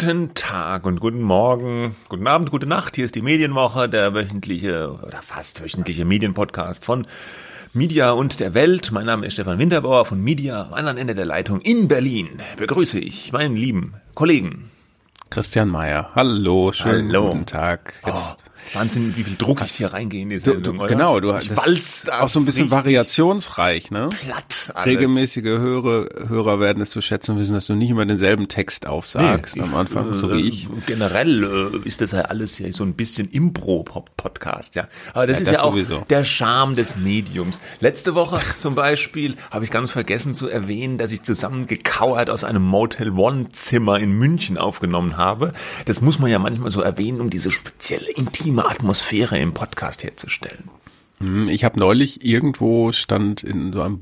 Guten Tag und guten Morgen, guten Abend, gute Nacht. Hier ist die Medienwoche, der wöchentliche oder fast wöchentliche Medienpodcast von Media und der Welt. Mein Name ist Stefan Winterbauer von Media am anderen Ende der Leitung in Berlin. Begrüße ich meinen lieben Kollegen. Christian Mayer. Hallo, schönen Hallo. guten Tag. Oh, Wahnsinn, wie viel Druck ich hier reingehe in die Du, Sendung, du, oder? genau, du ich das auch so ein bisschen variationsreich, ne? platt alles. Regelmäßige Hörer, Hörer werden es zu schätzen wissen, dass du nicht immer denselben Text aufsagst Nee, am Anfang, so wie ich. äh, Generell äh, ist das ja alles ja so ein bisschen Impro-Podcast, ja. Aber das Ja, ist das ja auch sowieso. der Charme des Mediums. Letzte Woche zum Beispiel habe ich ganz vergessen zu erwähnen, dass ich zusammengekauert aus einem Motel One Zimmer in München aufgenommen habe. Das muss man ja manchmal so erwähnen, um diese spezielle intime Atmosphäre im Podcast herzustellen. Hm, Ich habe neulich irgendwo stand in so einem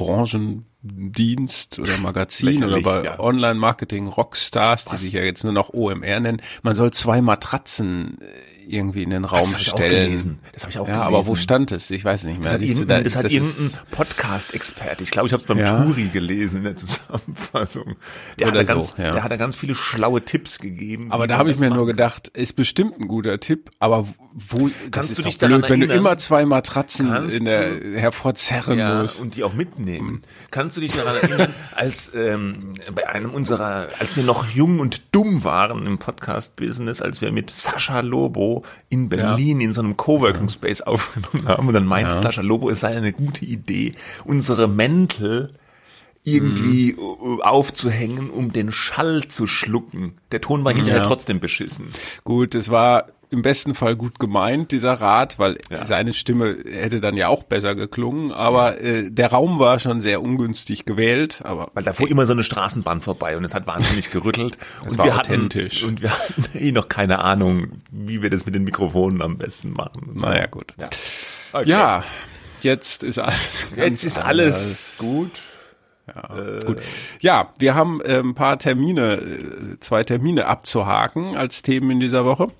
Branchendienst oder Magazin oder bei ja. Online-Marketing Rockstars, die Was? sich ja jetzt nur noch OMR nennen, man soll zwei Matratzen äh, irgendwie in den Raum Das habe ich auch stellen. Das habe ich auch ja, gelesen. aber wo stand es? Ich weiß nicht mehr. Das hat, irgendein, ist- irgendein Podcast-Experte. Ich glaube, ich habe es beim Ja. Turi gelesen in der Zusammenfassung. Der, Oder hat da so, ganz, ja. der hat da ganz viele schlaue Tipps gegeben. Aber da habe ich mir machen nur kann. gedacht, ist bestimmt ein guter Tipp, aber wo, das Kannst ist du doch dich daran blöd, wenn du erinnern? immer zwei Matratzen Kannst in der hervorzerren ja, musst. und die auch mitnehmen. Kannst du dich daran erinnern, als ähm, bei einem unserer, als wir noch jung und dumm waren im Podcast-Business, als wir mit Sascha Lobo in Berlin in so einem Coworking Space aufgenommen haben und dann meinte Ja. Sascha Lobo, es sei eine gute Idee, unsere Mäntel irgendwie Mhm. aufzuhängen, um den Schall zu schlucken. Der Ton war hinterher Ja. trotzdem beschissen. Gut, es war im besten Fall gut gemeint, dieser Rat, weil Ja. seine Stimme hätte dann ja auch besser geklungen, aber äh, der Raum war schon sehr ungünstig gewählt, aber Weil da fuhr immer so eine Straßenbahn vorbei und es hat wahnsinnig gerüttelt. Das und war wir hatten, authentisch. Und wir hatten eh noch keine Ahnung, wie wir das mit den Mikrofonen am besten machen. so. naja, gut. Ja. Okay. Ja, jetzt ist alles Jetzt ist alles gut. Ja, gut. Ja, wir haben äh, ein paar Termine, äh, zwei Termine abzuhaken als Themen in dieser Woche.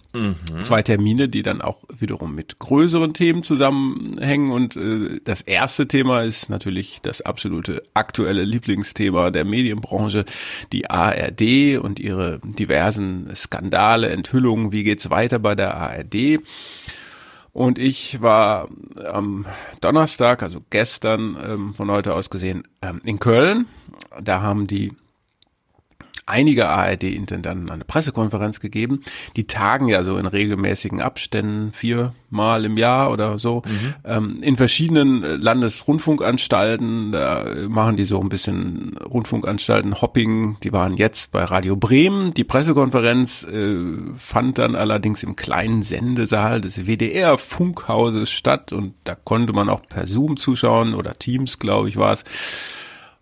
Zwei Termine, die dann auch wiederum mit größeren Themen zusammenhängen. Und äh, das erste Thema ist natürlich das absolute aktuelle Lieblingsthema der Medienbranche, die ARD und ihre diversen Skandale, Enthüllungen. Wie geht's weiter bei der ARD? Und ich war am Donnerstag, also gestern ähm, von heute aus gesehen, ähm, in Köln. Da haben die einige ARD-Intendanten eine Pressekonferenz gegeben. Die tagen ja so in regelmäßigen Abständen, viermal im Jahr oder so, ähm, in verschiedenen äh, Landesrundfunkanstalten. Da machen die so ein bisschen Rundfunkanstalten-Hopping. Die waren jetzt bei Radio Bremen. Die Pressekonferenz äh, fand dann allerdings im kleinen Sendesaal des WDR-Funkhauses statt und da konnte man auch per Zoom zuschauen oder Teams, glaube ich, war es.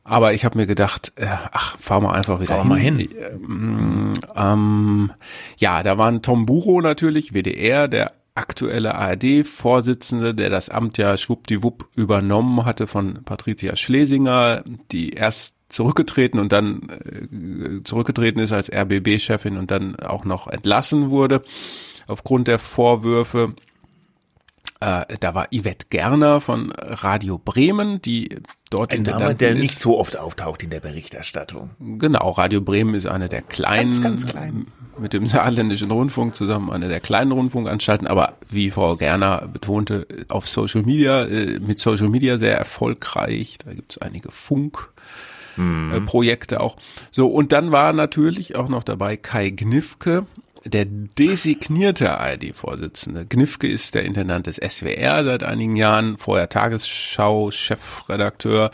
Aber ich habe mir gedacht, äh, ach, fahr mal einfach wieder Fahr mal hin. Ähm, ähm, ja, da waren Tom Buro natürlich, WDR, der aktuelle ARD-Vorsitzende, der das Amt ja schwuppdiwupp übernommen hatte von Patricia Schlesinger, die erst zurückgetreten und dann äh, zurückgetreten ist als RBB-Chefin und dann auch noch entlassen wurde aufgrund der Vorwürfe. Äh, da war Yvette Gerner von Radio Bremen, die dort Ein Name, Intendantin der nicht so oft auftaucht in der Berichterstattung. Genau, Radio Bremen ist eine der kleinen, Ganz, ganz klein. mit dem saarländischen Rundfunk zusammen eine der kleinen Rundfunkanstalten, aber wie Frau Gerner betonte, auf Social Media, äh, mit Social Media sehr erfolgreich. Da gibt es einige Funk. Projekte auch. So, und dann war natürlich auch noch dabei Kai Gnifke, der designierte ARD-Vorsitzende. Gnifke ist der Intendant des SWR seit einigen Jahren, vorher Tagesschau-Chefredakteur.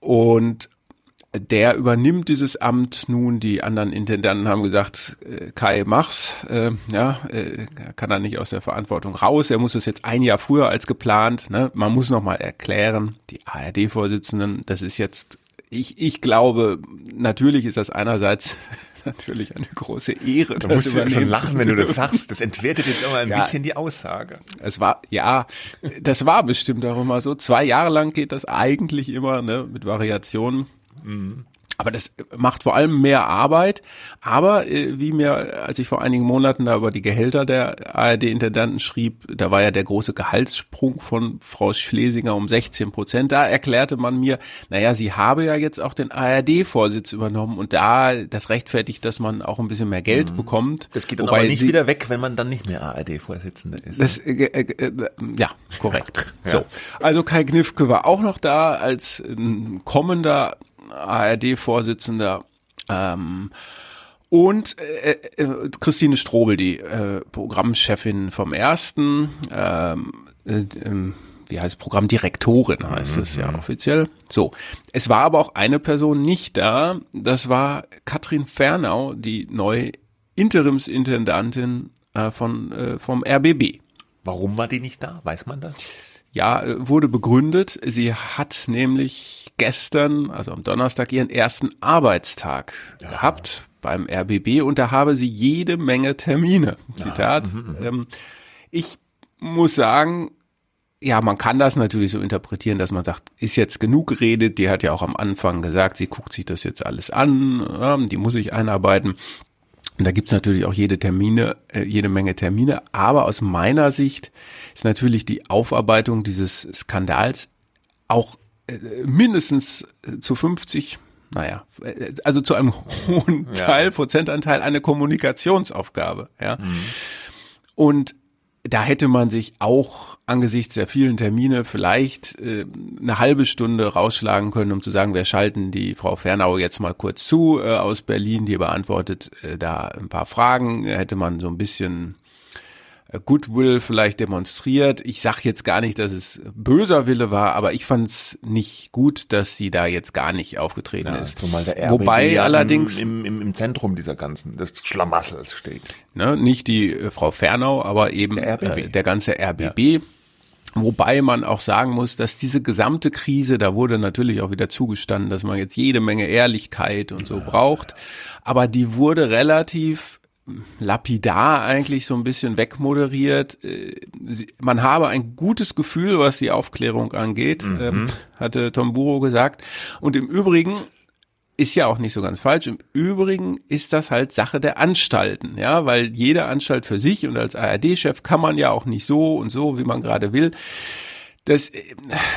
Und der übernimmt dieses Amt nun. Die anderen Intendanten haben gesagt, äh, Kai, mach's. Äh, ja, äh, kann er nicht aus der Verantwortung raus. Er muss es jetzt ein Jahr früher als geplant. Ne? Man muss noch mal erklären, die ARD-Vorsitzenden, das ist jetzt, ich, ich glaube, natürlich ist das einerseits natürlich eine große Ehre. Da musst du ja schon lachen, wenn du das sagst. Das entwertet jetzt aber ein Ja. bisschen die Aussage. Es war, ja, das war bestimmt auch immer so. Zwei Jahre lang geht das eigentlich immer, ne, mit Variationen. Aber das macht vor allem mehr Arbeit. Aber äh, wie mir, als ich vor einigen Monaten da über die Gehälter der ARD-Intendanten schrieb, da war ja der große Gehaltssprung von Frau Schlesinger um 16 Prozent. Da erklärte man mir, naja, sie habe ja jetzt auch den ARD-Vorsitz übernommen und da das rechtfertigt, dass man auch ein bisschen mehr Geld mhm. bekommt. Das geht dann aber nicht sie, wieder weg, wenn man dann nicht mehr ARD-Vorsitzende ist. Das, äh, äh, äh, ja, korrekt. ja. So, also Kai Knifke war auch noch da als kommender ARD-Vorsitzender. Ähm, und äh, äh, Christine Strobel, die äh, Programmchefin vom ersten, ähm, äh, äh, wie heißt Programmdirektorin heißt mhm. es ja offiziell. So, es war aber auch eine Person nicht da. Das war Katrin Fernau, die neue Interimsintendantin äh, von äh, vom RBB. Warum war die nicht da? Weiß man das? Ja, äh, wurde begründet. Sie hat nämlich gestern, also am Donnerstag, ihren ersten Arbeitstag ja. gehabt beim RBB und da habe sie jede Menge Termine. Zitat. Ja. Mhm, mhm. Ähm, ich muss sagen, ja, man kann das natürlich so interpretieren, dass man sagt, ist jetzt genug geredet. Die hat ja auch am Anfang gesagt, sie guckt sich das jetzt alles an, die muss sich einarbeiten. Und da gibt's natürlich auch jede Termine, äh, jede Menge Termine. Aber aus meiner Sicht ist natürlich die Aufarbeitung dieses Skandals auch mindestens äh, zu 50, naja, äh, also zu einem hohen Teil, ja. Prozentanteil eine Kommunikationsaufgabe. Ja. Mhm. Und da hätte man sich auch angesichts der vielen Termine vielleicht äh, eine halbe Stunde rausschlagen können, um zu sagen, wir schalten die Frau Fernau jetzt mal kurz zu äh, aus Berlin, die beantwortet äh, da ein paar Fragen. Hätte man so ein bisschen Goodwill vielleicht demonstriert. Ich sage jetzt gar nicht, dass es böser Wille war, aber ich fand es nicht gut, dass sie da jetzt gar nicht aufgetreten ja, ist. Wobei ja allerdings im, im, im Zentrum dieser ganzen des Schlamassels steht. Ne, nicht die äh, Frau Fernau, aber eben der, äh, der ganze RBB. Ja. Wobei man auch sagen muss, dass diese gesamte Krise, da wurde natürlich auch wieder zugestanden, dass man jetzt jede Menge Ehrlichkeit und so braucht, aber die wurde relativ lapidar eigentlich so ein bisschen wegmoderiert. Äh, man habe ein gutes Gefühl, was die Aufklärung angeht, mhm. Ähm, hatte Tom Buro gesagt. Und im Übrigen ist ja auch nicht so ganz falsch. Im Übrigen ist das halt Sache der Anstalten, ja, weil jede Anstalt für sich und als ARD-Chef kann man ja auch nicht so und so, wie man gerade will. Das,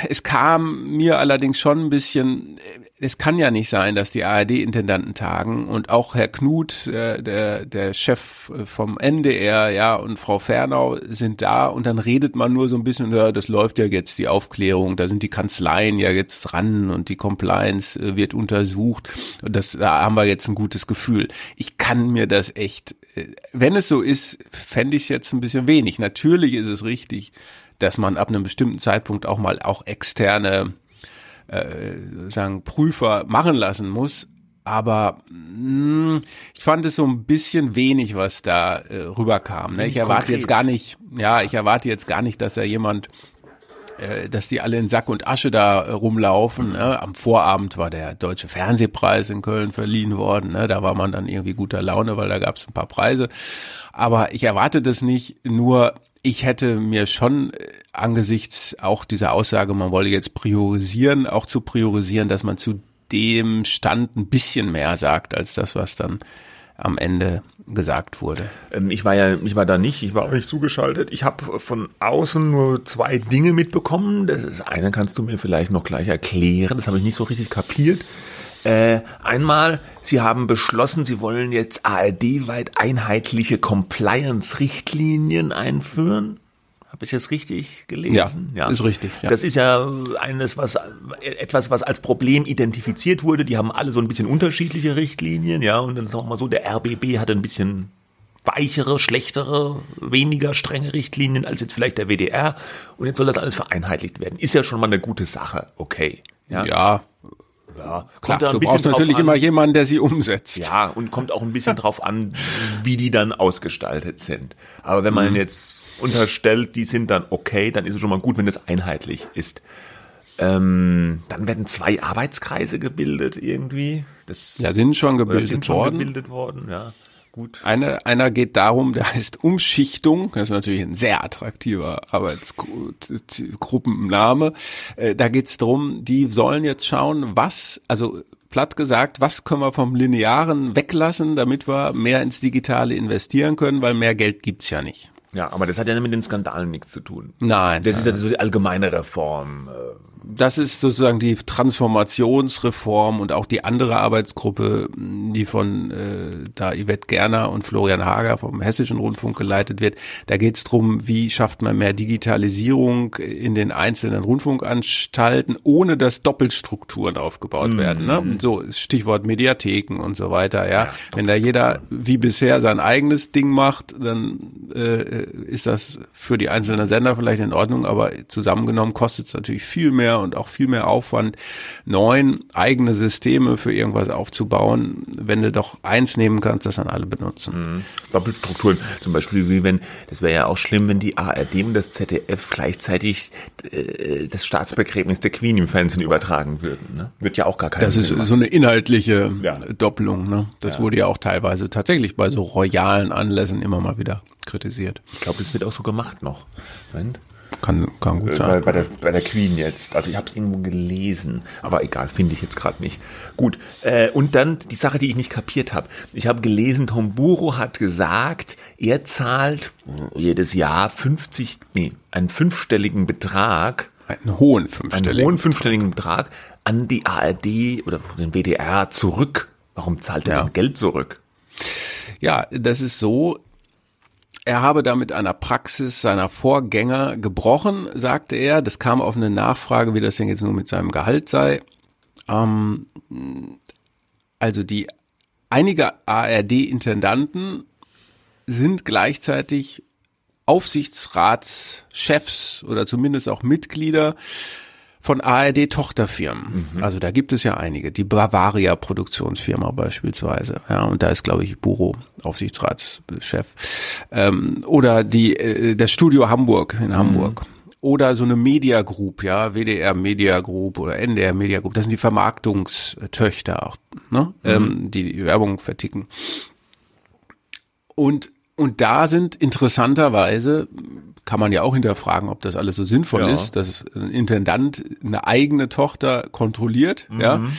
es kam mir allerdings schon ein bisschen, es kann ja nicht sein, dass die ARD-Intendanten tagen und auch Herr Knut, äh, der, der Chef vom NDR, ja, und Frau Fernau sind da und dann redet man nur so ein bisschen, ja, das läuft ja jetzt die Aufklärung, da sind die Kanzleien ja jetzt dran und die Compliance äh, wird untersucht und das, da haben wir jetzt ein gutes Gefühl. Ich kann mir das echt, äh, wenn es so ist, fände ich es jetzt ein bisschen wenig. Natürlich ist es richtig, dass man ab einem bestimmten Zeitpunkt auch mal auch externe äh, sagen Prüfer machen lassen muss. Aber mh, hm, ich fand es so ein bisschen wenig, was da äh, rüberkam. Ne? Ich erwarte konkret. jetzt gar nicht, ja, ich erwarte jetzt gar nicht, dass da jemand äh, dass die alle in Sack und Asche da äh, rumlaufen. Ne? Am Vorabend war der Deutsche Fernsehpreis in Köln verliehen worden. Ne? Da war man dann irgendwie guter Laune, weil da gab es ein paar Preise. Aber ich erwarte das nicht. Nur ich hätte mir schon äh, angesichts auch dieser Aussage, man wolle jetzt priorisieren, auch zu priorisieren, dass man zu dem Stand ein bisschen mehr sagt, als das, was dann am Ende gesagt wurde. Ähm, ich war ja, ich war da nicht, ich war auch nicht zugeschaltet. Ich habe von außen nur zwei Dinge mitbekommen. Das eine kannst du mir vielleicht noch gleich erklären. Das habe ich nicht so richtig kapiert. Äh, einmal, Sie haben beschlossen, Sie wollen jetzt ARD-weit einheitliche Compliance-Richtlinien einführen. Habe ich das richtig gelesen? Ja, ja, ist richtig. Ja. Das ist ja eines, was etwas, was als Problem identifiziert wurde. Die haben alle so ein bisschen unterschiedliche Richtlinien, ja. Und dann sagen wir mal so, der RBB hatte ein bisschen weichere, schlechtere, weniger strenge Richtlinien als jetzt vielleicht der WDR. Und jetzt soll das alles vereinheitlicht werden. Ist ja schon mal eine gute Sache. Okay. Ja, ja ja, Klar, du brauchst natürlich an, immer jemanden, der sie umsetzt. Ja, und kommt auch ein bisschen drauf an, wie die dann ausgestaltet sind. Aber wenn man mhm. jetzt unterstellt, die sind dann okay, dann ist es schon mal gut, wenn es einheitlich ist. Ähm, dann werden zwei Arbeitskreise gebildet irgendwie. Das ja, sind schon gebildet sind schon worden. gebildet worden, ja. Gut. Eine, einer geht darum, der heißt Umschichtung. Das ist natürlich ein sehr attraktiver Arbeitsgruppenname. Äh, da geht es darum, die sollen jetzt schauen, was, also platt gesagt, was können wir vom Linearen weglassen, damit wir mehr ins Digitale investieren können, weil mehr Geld gibt's ja nicht. Ja, aber das hat ja mit den Skandalen nichts zu tun. Nein. Das ist ja so die allgemeine Reform. Äh, das ist sozusagen die Transformationsreform und auch die andere Arbeitsgruppe, die von äh, da Yvette Gerner und Florian Hager vom Hessischen Rundfunk geleitet wird. Da geht es darum, wie schafft man mehr Digitalisierung in den einzelnen Rundfunkanstalten, ohne dass Doppelstrukturen aufgebaut mhm. werden. Ne? So Stichwort Mediatheken und so weiter. Ja, ja wenn da jeder wie bisher sein eigenes Ding macht, dann äh, ist das für die einzelnen Sender vielleicht in Ordnung, aber zusammengenommen kostet es natürlich viel mehr und auch viel mehr Aufwand, neun eigene Systeme für irgendwas aufzubauen, wenn du doch eins nehmen kannst, das dann alle benutzen. Mhm. Doppelstrukturen, zum Beispiel wie wenn, das wäre ja auch schlimm, wenn die ARD und das ZDF gleichzeitig äh, das Staatsbegräbnis der Queen im Fernsehen übertragen würden. Ne? Wird ja auch gar keinen Das ist Sinn so eine inhaltliche ja. Doppelung. Ne? Das ja. wurde ja auch teilweise tatsächlich bei so royalen Anlässen immer mal wieder kritisiert. Ich glaube, das wird auch so gemacht noch. Moment. Kann, kann gut äh, sein. Bei, bei, der, bei der Queen jetzt. Also ich habe es irgendwo gelesen, aber egal, finde ich jetzt gerade nicht. Gut. Äh, und dann die Sache, die ich nicht kapiert habe. Ich habe gelesen, Tom Buro hat gesagt, er zahlt jedes Jahr 50, nee, einen fünfstelligen Betrag. Einen hohen fünfstelligen. Einen hohen fünfstelligen Betrag an die ARD oder den WDR zurück. Warum zahlt er ja. dann Geld zurück? Ja, das ist so, er habe damit einer Praxis seiner Vorgänger gebrochen, sagte er. Das kam auf eine Nachfrage, wie das denn jetzt nur mit seinem Gehalt sei. Ähm, also die einige ARD-Intendanten sind gleichzeitig Aufsichtsratschefs oder zumindest auch Mitglieder von ARD-Tochterfirmen. Mhm. Also da gibt es ja einige. Die Bavaria Produktionsfirma beispielsweise. Ja, und da ist, glaube ich, Buro Aufsichtsratschef. Ähm, oder die, äh, das Studio Hamburg in Hamburg. Mhm. Oder so eine Media Group, ja, WDR Media Group oder NDR Media Group. Das sind die Vermarktungstöchter auch, ne? Mhm. Ähm, die, die Werbung verticken. Und und da sind interessanterweise kann man ja auch hinterfragen, ob das alles so sinnvoll ja. ist, dass ein Intendant eine eigene Tochter kontrolliert. Mhm, ja, mhm.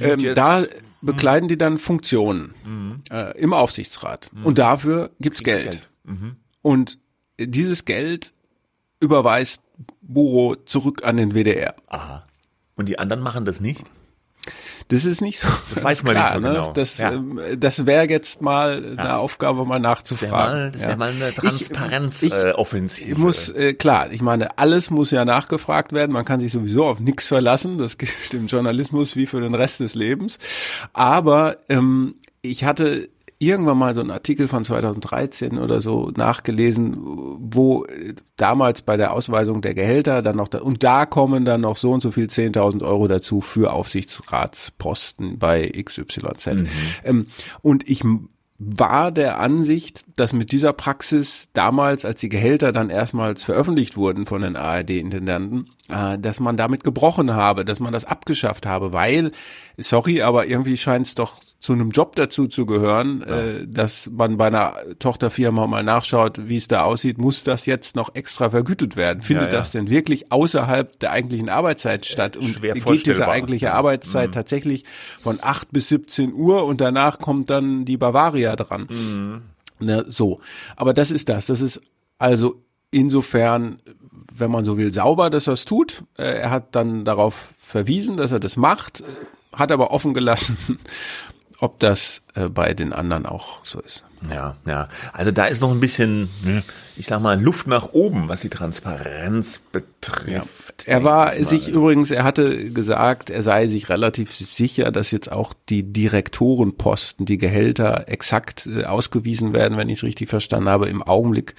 ähm, da mhm. bekleiden die dann Funktionen mhm. äh, im Aufsichtsrat mhm. und dafür gibt's Geld. Geld. Mhm. Und dieses Geld überweist Buro zurück an den WDR. Aha. Und die anderen machen das nicht? Das ist nicht so. Das weiß man klar, nicht so ne? genau. Das, ja. ähm, das wäre jetzt mal eine ja. Aufgabe, mal nachzufragen. Das wäre mal, wär mal eine Transparenzoffensive. Ich, ich, muss äh, klar, ich meine, alles muss ja nachgefragt werden. Man kann sich sowieso auf nichts verlassen. Das gilt im Journalismus wie für den Rest des Lebens. Aber ähm, ich hatte irgendwann mal so einen Artikel von 2013 oder so nachgelesen, wo damals bei der Ausweisung der Gehälter dann noch, da, und da kommen dann noch so und so viel 10.000 Euro dazu für Aufsichtsratsposten bei XYZ. Mhm. Ähm, und ich war der Ansicht, dass mit dieser Praxis damals, als die Gehälter dann erstmals veröffentlicht wurden von den ARD-Intendanten, äh, dass man damit gebrochen habe, dass man das abgeschafft habe, weil, sorry, aber irgendwie scheint es doch zu einem Job dazu zu gehören, ja. äh, dass man bei einer Tochterfirma mal nachschaut, wie es da aussieht, muss das jetzt noch extra vergütet werden? Findet ja, ja. das denn wirklich außerhalb der eigentlichen Arbeitszeit statt? Und geht diese eigentliche Arbeitszeit mhm. tatsächlich von 8 bis 17 Uhr und danach kommt dann die Bavaria dran? Mhm. Ne, so. Aber das ist das. Das ist also insofern, wenn man so will, sauber, dass er es tut. Äh, er hat dann darauf verwiesen, dass er das macht, hat aber offen gelassen, ob das äh, bei den anderen auch so ist. Ja, ja. Also da ist noch ein bisschen, ne, ich sag mal, Luft nach oben, was die Transparenz betrifft. Ja. Er war sich übrigens, er hatte gesagt, er sei sich relativ sicher, dass jetzt auch die Direktorenposten, die Gehälter exakt äh, ausgewiesen werden, wenn ich es richtig verstanden habe. Im Augenblick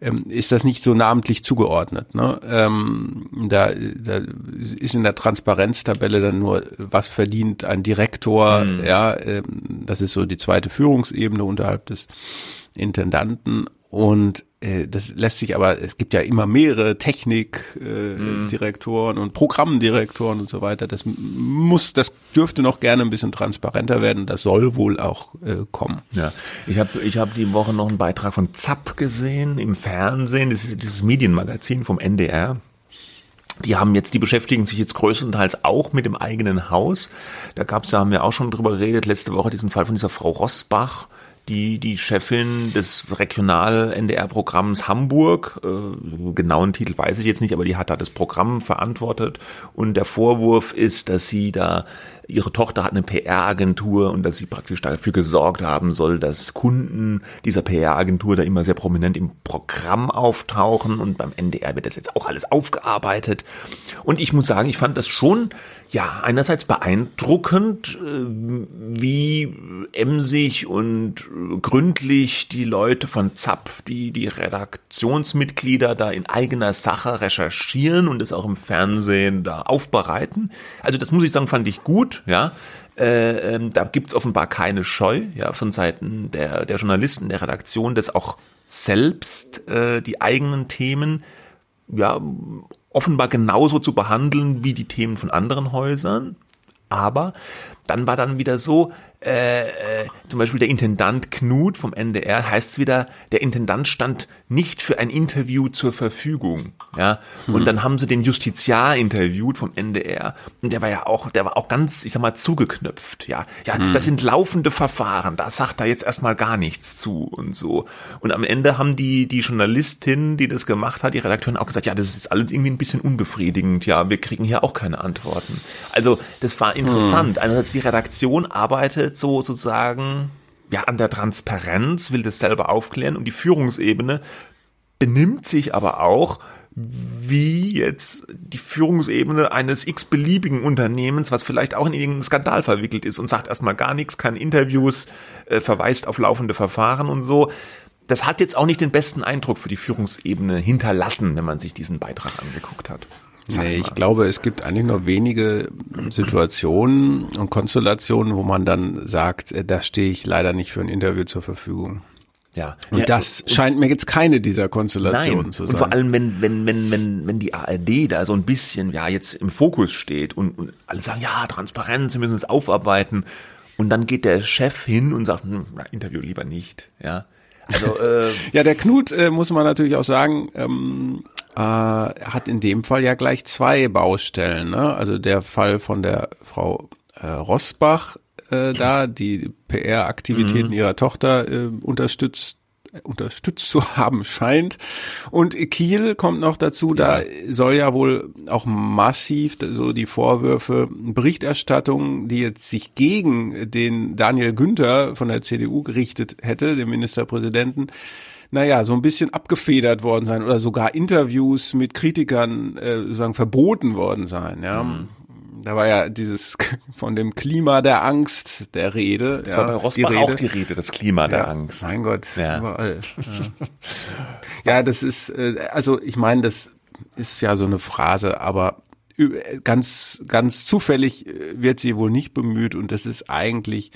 ähm, ist das nicht so namentlich zugeordnet. Ne? Ähm, da, da ist in der Transparenztabelle dann nur, was verdient ein Direktor, mhm. ja, ähm, das ist so die zweite Führungsebene unterhalb des Intendanten und äh, das lässt sich aber, es gibt ja immer mehrere Technikdirektoren äh, mhm. und Programmdirektoren und so weiter. Das muss, das dürfte noch gerne ein bisschen transparenter werden. Das soll wohl auch äh, kommen. Ja, ich habe ich hab die Woche noch einen Beitrag von ZAP gesehen im Fernsehen. Das ist dieses Medienmagazin vom NDR. Die haben jetzt, die beschäftigen sich jetzt größtenteils auch mit dem eigenen Haus. Da gab es, da haben wir auch schon drüber geredet, letzte Woche diesen Fall von dieser Frau Rossbach, die die Chefin des Regional-NDR-Programms Hamburg, äh, genauen Titel weiß ich jetzt nicht, aber die hat da das Programm verantwortet und der Vorwurf ist, dass sie da ihre Tochter hat eine PR-Agentur und dass sie praktisch dafür gesorgt haben soll, dass Kunden dieser PR-Agentur da immer sehr prominent im Programm auftauchen und beim NDR wird das jetzt auch alles aufgearbeitet. Und ich muss sagen, ich fand das schon ja, einerseits beeindruckend, äh, wie emsig und gründlich die Leute von ZAP, die, die Redaktionsmitglieder da in eigener Sache recherchieren und es auch im Fernsehen da aufbereiten. Also das muss ich sagen, fand ich gut, ja. Äh, ähm, da gibt's offenbar keine Scheu, ja, von Seiten der, der Journalisten, der Redaktion, das auch selbst äh, die eigenen Themen ja offenbar genauso zu behandeln wie die Themen von anderen Häusern. Aber dann war dann wieder so, äh, äh, zum Beispiel der Intendant Knut vom NDR heißt es wieder, der Intendant stand nicht für ein Interview zur Verfügung. Ja, und hm. dann haben sie den Justiziar interviewt vom NDR und der war ja auch, der war auch ganz, ich sag mal, zugeknöpft. Ja, ja, hm. das sind laufende Verfahren, da sagt er jetzt erstmal gar nichts zu und so. Und am Ende haben die die Journalistin, die das gemacht hat, die Redakteurin auch gesagt, ja, das ist alles irgendwie ein bisschen unbefriedigend. Ja, wir kriegen hier auch keine Antworten. Also das war interessant. Hm. Einerseits die Redaktion arbeitet so sozusagen ja an der Transparenz, will das selber aufklären und die Führungsebene benimmt sich aber auch wie jetzt die Führungsebene eines x-beliebigen Unternehmens, was vielleicht auch in irgendeinen Skandal verwickelt ist und sagt erstmal gar nichts, keine Interviews, äh, verweist auf laufende Verfahren und so. Das hat jetzt auch nicht den besten Eindruck für die Führungsebene hinterlassen, wenn man sich diesen Beitrag angeguckt hat. Nee, ich glaube, es gibt eigentlich nur wenige Situationen und Konstellationen, wo man dann sagt, äh, da stehe ich leider nicht für ein Interview zur Verfügung. Ja. Und ja, das und, scheint mir jetzt keine dieser Konstellationen zu sein. Und vor allem, wenn, wenn, wenn, wenn, wenn die ARD da so ein bisschen, ja, jetzt im Fokus steht und, und alle sagen, ja, Transparenz, wir müssen es aufarbeiten. Und dann geht der Chef hin und sagt, hm, Interview lieber nicht, ja. Also, äh, ja, der Knut, äh, muss man natürlich auch sagen, ähm, äh, hat in dem Fall ja gleich zwei Baustellen. Ne? Also der Fall von der Frau äh, Rosbach äh, da, die PR-Aktivitäten mhm. ihrer Tochter äh, unterstützt unterstützt zu haben scheint. Und Kiel kommt noch dazu, da soll ja wohl auch massiv so die Vorwürfe Berichterstattung, die jetzt sich gegen den Daniel Günther von der CDU gerichtet hätte, den Ministerpräsidenten, naja, so ein bisschen abgefedert worden sein oder sogar Interviews mit Kritikern äh, sozusagen verboten worden sein. Ja. Mhm. Da war ja dieses von dem Klima der Angst der Rede. Das ja, war bei Rosbach die auch die Rede, das Klima ja, der Angst. Mein Gott, ja. überall. Ja. ja, das ist, äh, also ich meine, das ist ja so eine Phrase, aber ganz, ganz zufällig äh, wird sie wohl nicht bemüht und das ist eigentlich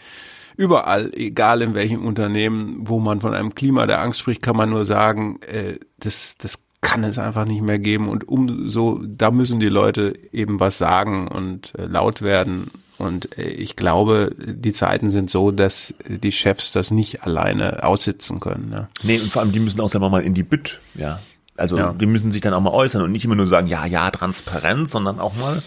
überall, egal in welchem Unternehmen, wo man von einem Klima der Angst spricht, kann man nur sagen, äh, das, das kann es einfach nicht mehr geben und umso, da müssen die Leute eben was sagen und äh, laut werden. Und äh, ich glaube, die Zeiten sind so, dass die Chefs das nicht alleine aussitzen können. Ne? Nee, und vor allem, die müssen auch selber mal in die Bütt, ja. Also ja. die müssen sich dann auch mal äußern und nicht immer nur sagen, ja, ja, Transparenz, sondern auch mal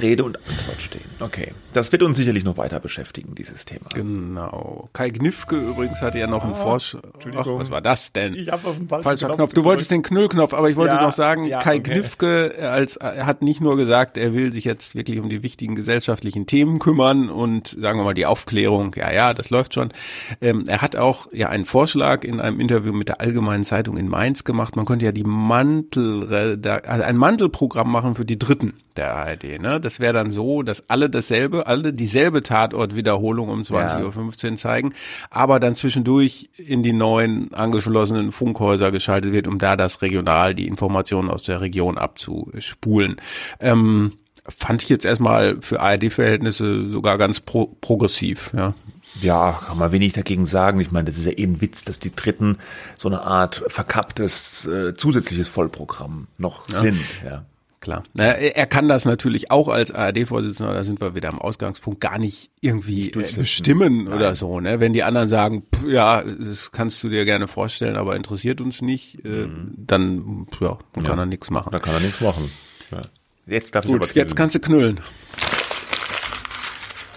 Rede und Antwort stehen. Okay. Das wird uns sicherlich noch weiter beschäftigen, dieses Thema. Genau. Kai Gnifke übrigens hatte ja noch einen ah, Vorschlag. Entschuldigung. Ach, was war das denn? Ich habe auf den falschen Knopf. Knopf. Du wolltest den Knüllknopf, aber ich wollte ja, noch sagen, ja, Kai okay. Gnifke als, er hat nicht nur gesagt, er will sich jetzt wirklich um die wichtigen gesellschaftlichen Themen kümmern und sagen wir mal die Aufklärung, ja, ja, das läuft schon. Ähm, er hat auch ja einen Vorschlag in einem Interview mit der Allgemeinen Zeitung in Mainz gemacht. Man könnte ja die Mantel, also ein Mantelprogramm machen für die Dritten der ARD. Ne? Das wäre dann so, dass alle dasselbe, alle dieselbe Tatortwiederholung um 20.15 ja. Uhr zeigen, aber dann zwischendurch in die neuen angeschlossenen Funkhäuser geschaltet wird, um da das regional, die Informationen aus der Region abzuspulen. Ähm, fand ich jetzt erstmal für ARD-Verhältnisse sogar ganz pro progressiv, ja. Ja, kann man wenig dagegen sagen. Ich meine, das ist ja eh ein Witz, dass die Dritten so eine Art verkapptes äh, zusätzliches Vollprogramm noch ja. sind. Ja klar. Er kann das natürlich auch als ARD-Vorsitzender, da sind wir wieder am Ausgangspunkt, gar nicht irgendwie äh, bestimmen Nein. oder so. Ne? Wenn die anderen sagen, pff, ja, das kannst du dir gerne vorstellen, aber interessiert uns nicht, äh, mhm. dann ja, kann er nichts machen. Da kann er nichts machen. Ja. Jetzt darf ich Gut, jetzt kannst du knüllen.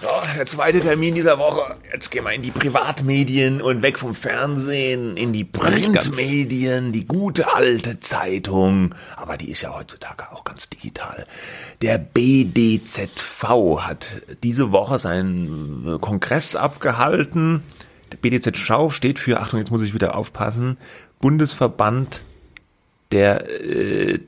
So, der zweite Termin dieser Woche. Jetzt gehen wir in die Privatmedien und weg vom Fernsehen, in die Printmedien, die gute alte Zeitung. Aber die ist ja heutzutage auch ganz digital. Der BDZV hat diese Woche seinen Kongress abgehalten. Der BDZV steht für, Achtung, jetzt muss ich wieder aufpassen, Bundesverband der äh,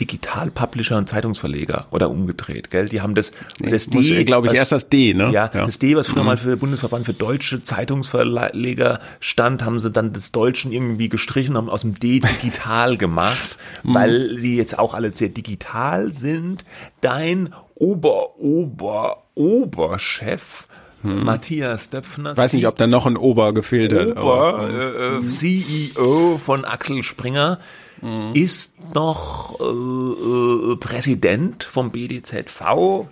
Digital-Publisher und Zeitungsverleger oder umgedreht, gell? Die haben das, nee, das D, glaube ich, was, erst das D, ne? Ja, ja. das D, was früher mhm. mal für Bundesverband für deutsche Zeitungsverleger stand, haben sie dann des Deutschen irgendwie gestrichen, haben aus dem D digital gemacht, mhm. weil sie jetzt auch alle sehr digital sind. Dein Ober, Ober, Oberchef hm. Matthias Döpfner. Weiß nicht, ob da noch ein Ober gefehlt hat. Ober, äh, äh, CEO von Axel Springer mhm. ist noch äh, äh, Präsident vom BDZV.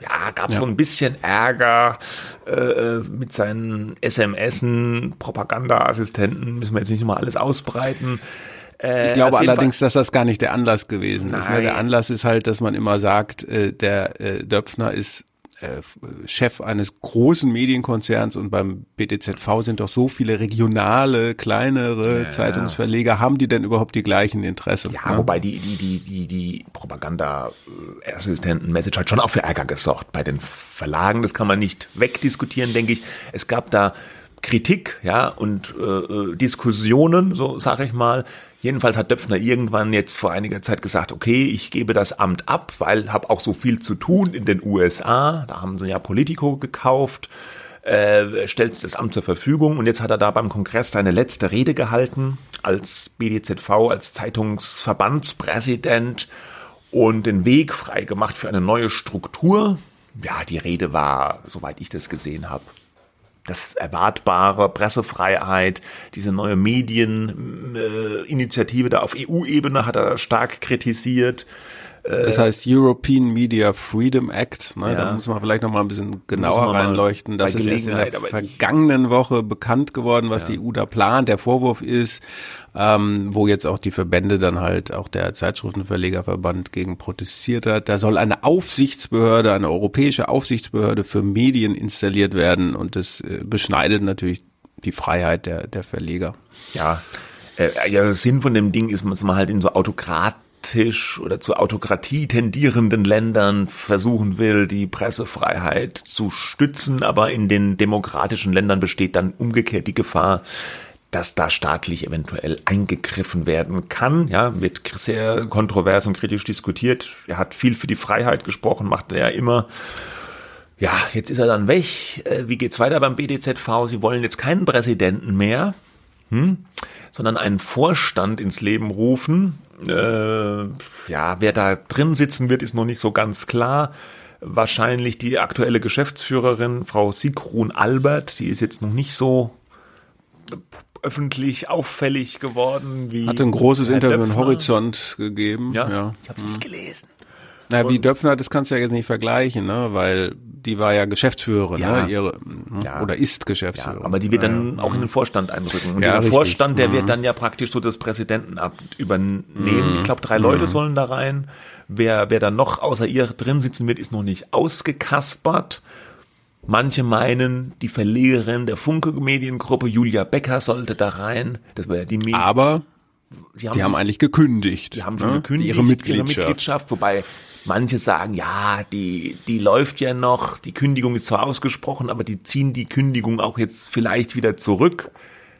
Ja, gab ja. so ein bisschen Ärger äh, mit seinen SMSen, Propagandaassistenten, müssen wir jetzt nicht mal alles ausbreiten. Äh, ich glaube allerdings, dass das gar nicht der Anlass gewesen Nein. ist. Ne? Der Anlass ist halt, dass man immer sagt, äh, der äh, Döpfner ist äh, Chef eines großen Medienkonzerns und beim BDZV sind doch so viele regionale, kleinere ja. Zeitungsverleger. Haben die denn überhaupt die gleichen Interessen? Ja, ne? wobei die, die, die, die, die Propaganda-Assistenten-Message hat schon auch für Ärger gesorgt bei den Verlagen. Das kann man nicht wegdiskutieren, denke ich. Es gab da Kritik, ja, und äh, äh Diskussionen, so sage ich mal, Jedenfalls hat Döpfner irgendwann jetzt vor einiger Zeit gesagt, okay, ich gebe das Amt ab, weil habe auch so viel zu tun in den USA. Da haben sie ja Politico gekauft, äh, stellt das Amt zur Verfügung und jetzt hat er da beim Kongress seine letzte Rede gehalten als BDZV, als Zeitungsverbandspräsident und den Weg frei gemacht für eine neue Struktur. Ja, die Rede war, soweit ich das gesehen habe, das erwartbare Pressefreiheit, diese neue Medieninitiative da auf EU-Ebene hat er stark kritisiert. Das heißt European Media Freedom Act. Ne? Ja. Da muss man vielleicht noch mal ein bisschen genauer reinleuchten. Das ist erst in der vergangenen Woche bekannt geworden, was ja. die EU da plant. Der Vorwurf ist, ähm, wo jetzt auch die Verbände dann halt, auch der Zeitschriftenverlegerverband gegen protestiert hat. Da soll eine Aufsichtsbehörde, eine europäische Aufsichtsbehörde für Medien installiert werden und das äh, beschneidet natürlich die Freiheit der, der Verleger. Ja, äh, ja, Sinn von dem Ding ist, dass man halt in so autokratisch oder zur Autokratie tendierenden Ländern versuchen will, die Pressefreiheit zu stützen, aber in den demokratischen Ländern besteht dann umgekehrt die Gefahr, dass da staatlich eventuell eingegriffen werden kann. Ja, wird sehr kontrovers und kritisch diskutiert. Er hat viel für die Freiheit gesprochen, macht er ja immer. Ja, jetzt ist er dann weg. Äh, wie geht's weiter beim BDZV? Sie wollen jetzt keinen Präsidenten mehr, hm, sondern einen Vorstand ins Leben rufen. Äh, ja, wer da drin sitzen wird, ist noch nicht so ganz klar wahrscheinlich die aktuelle Geschäftsführerin, Frau Sigrun Albert, die ist jetzt noch nicht so öffentlich auffällig geworden. Wie Hatte ein großes Interview in Horizont gegeben. Ja, ja. ich habe es nicht gelesen. Na, wie Döpfner, das kannst du ja jetzt nicht vergleichen, ne? weil die war ja Geschäftsführerin, ja. ne? Ihre, hm, ja. oder ist Geschäftsführerin. Ja, aber die wird dann auch in den Vorstand einrücken. Und der. Vorstand, der mhm. wird dann ja praktisch so das Präsidentenamt übernehmen. Mhm. Ich glaube, drei Leute mhm. sollen da rein. Wer, wer dann noch außer ihr drin sitzen wird, ist noch nicht ausgekaspert. Manche meinen, die Verlegerin der Funke Mediengruppe, Julia Becker, sollte da rein. Das war ja die Medien. Aber die haben, die haben eigentlich gekündigt. Die haben schon ne? gekündigt, ihre Mitgliedschaft. ihre Mitgliedschaft. Wobei manche sagen, ja, die, die läuft ja noch, die Kündigung ist zwar ausgesprochen, aber die ziehen die Kündigung auch jetzt vielleicht wieder zurück.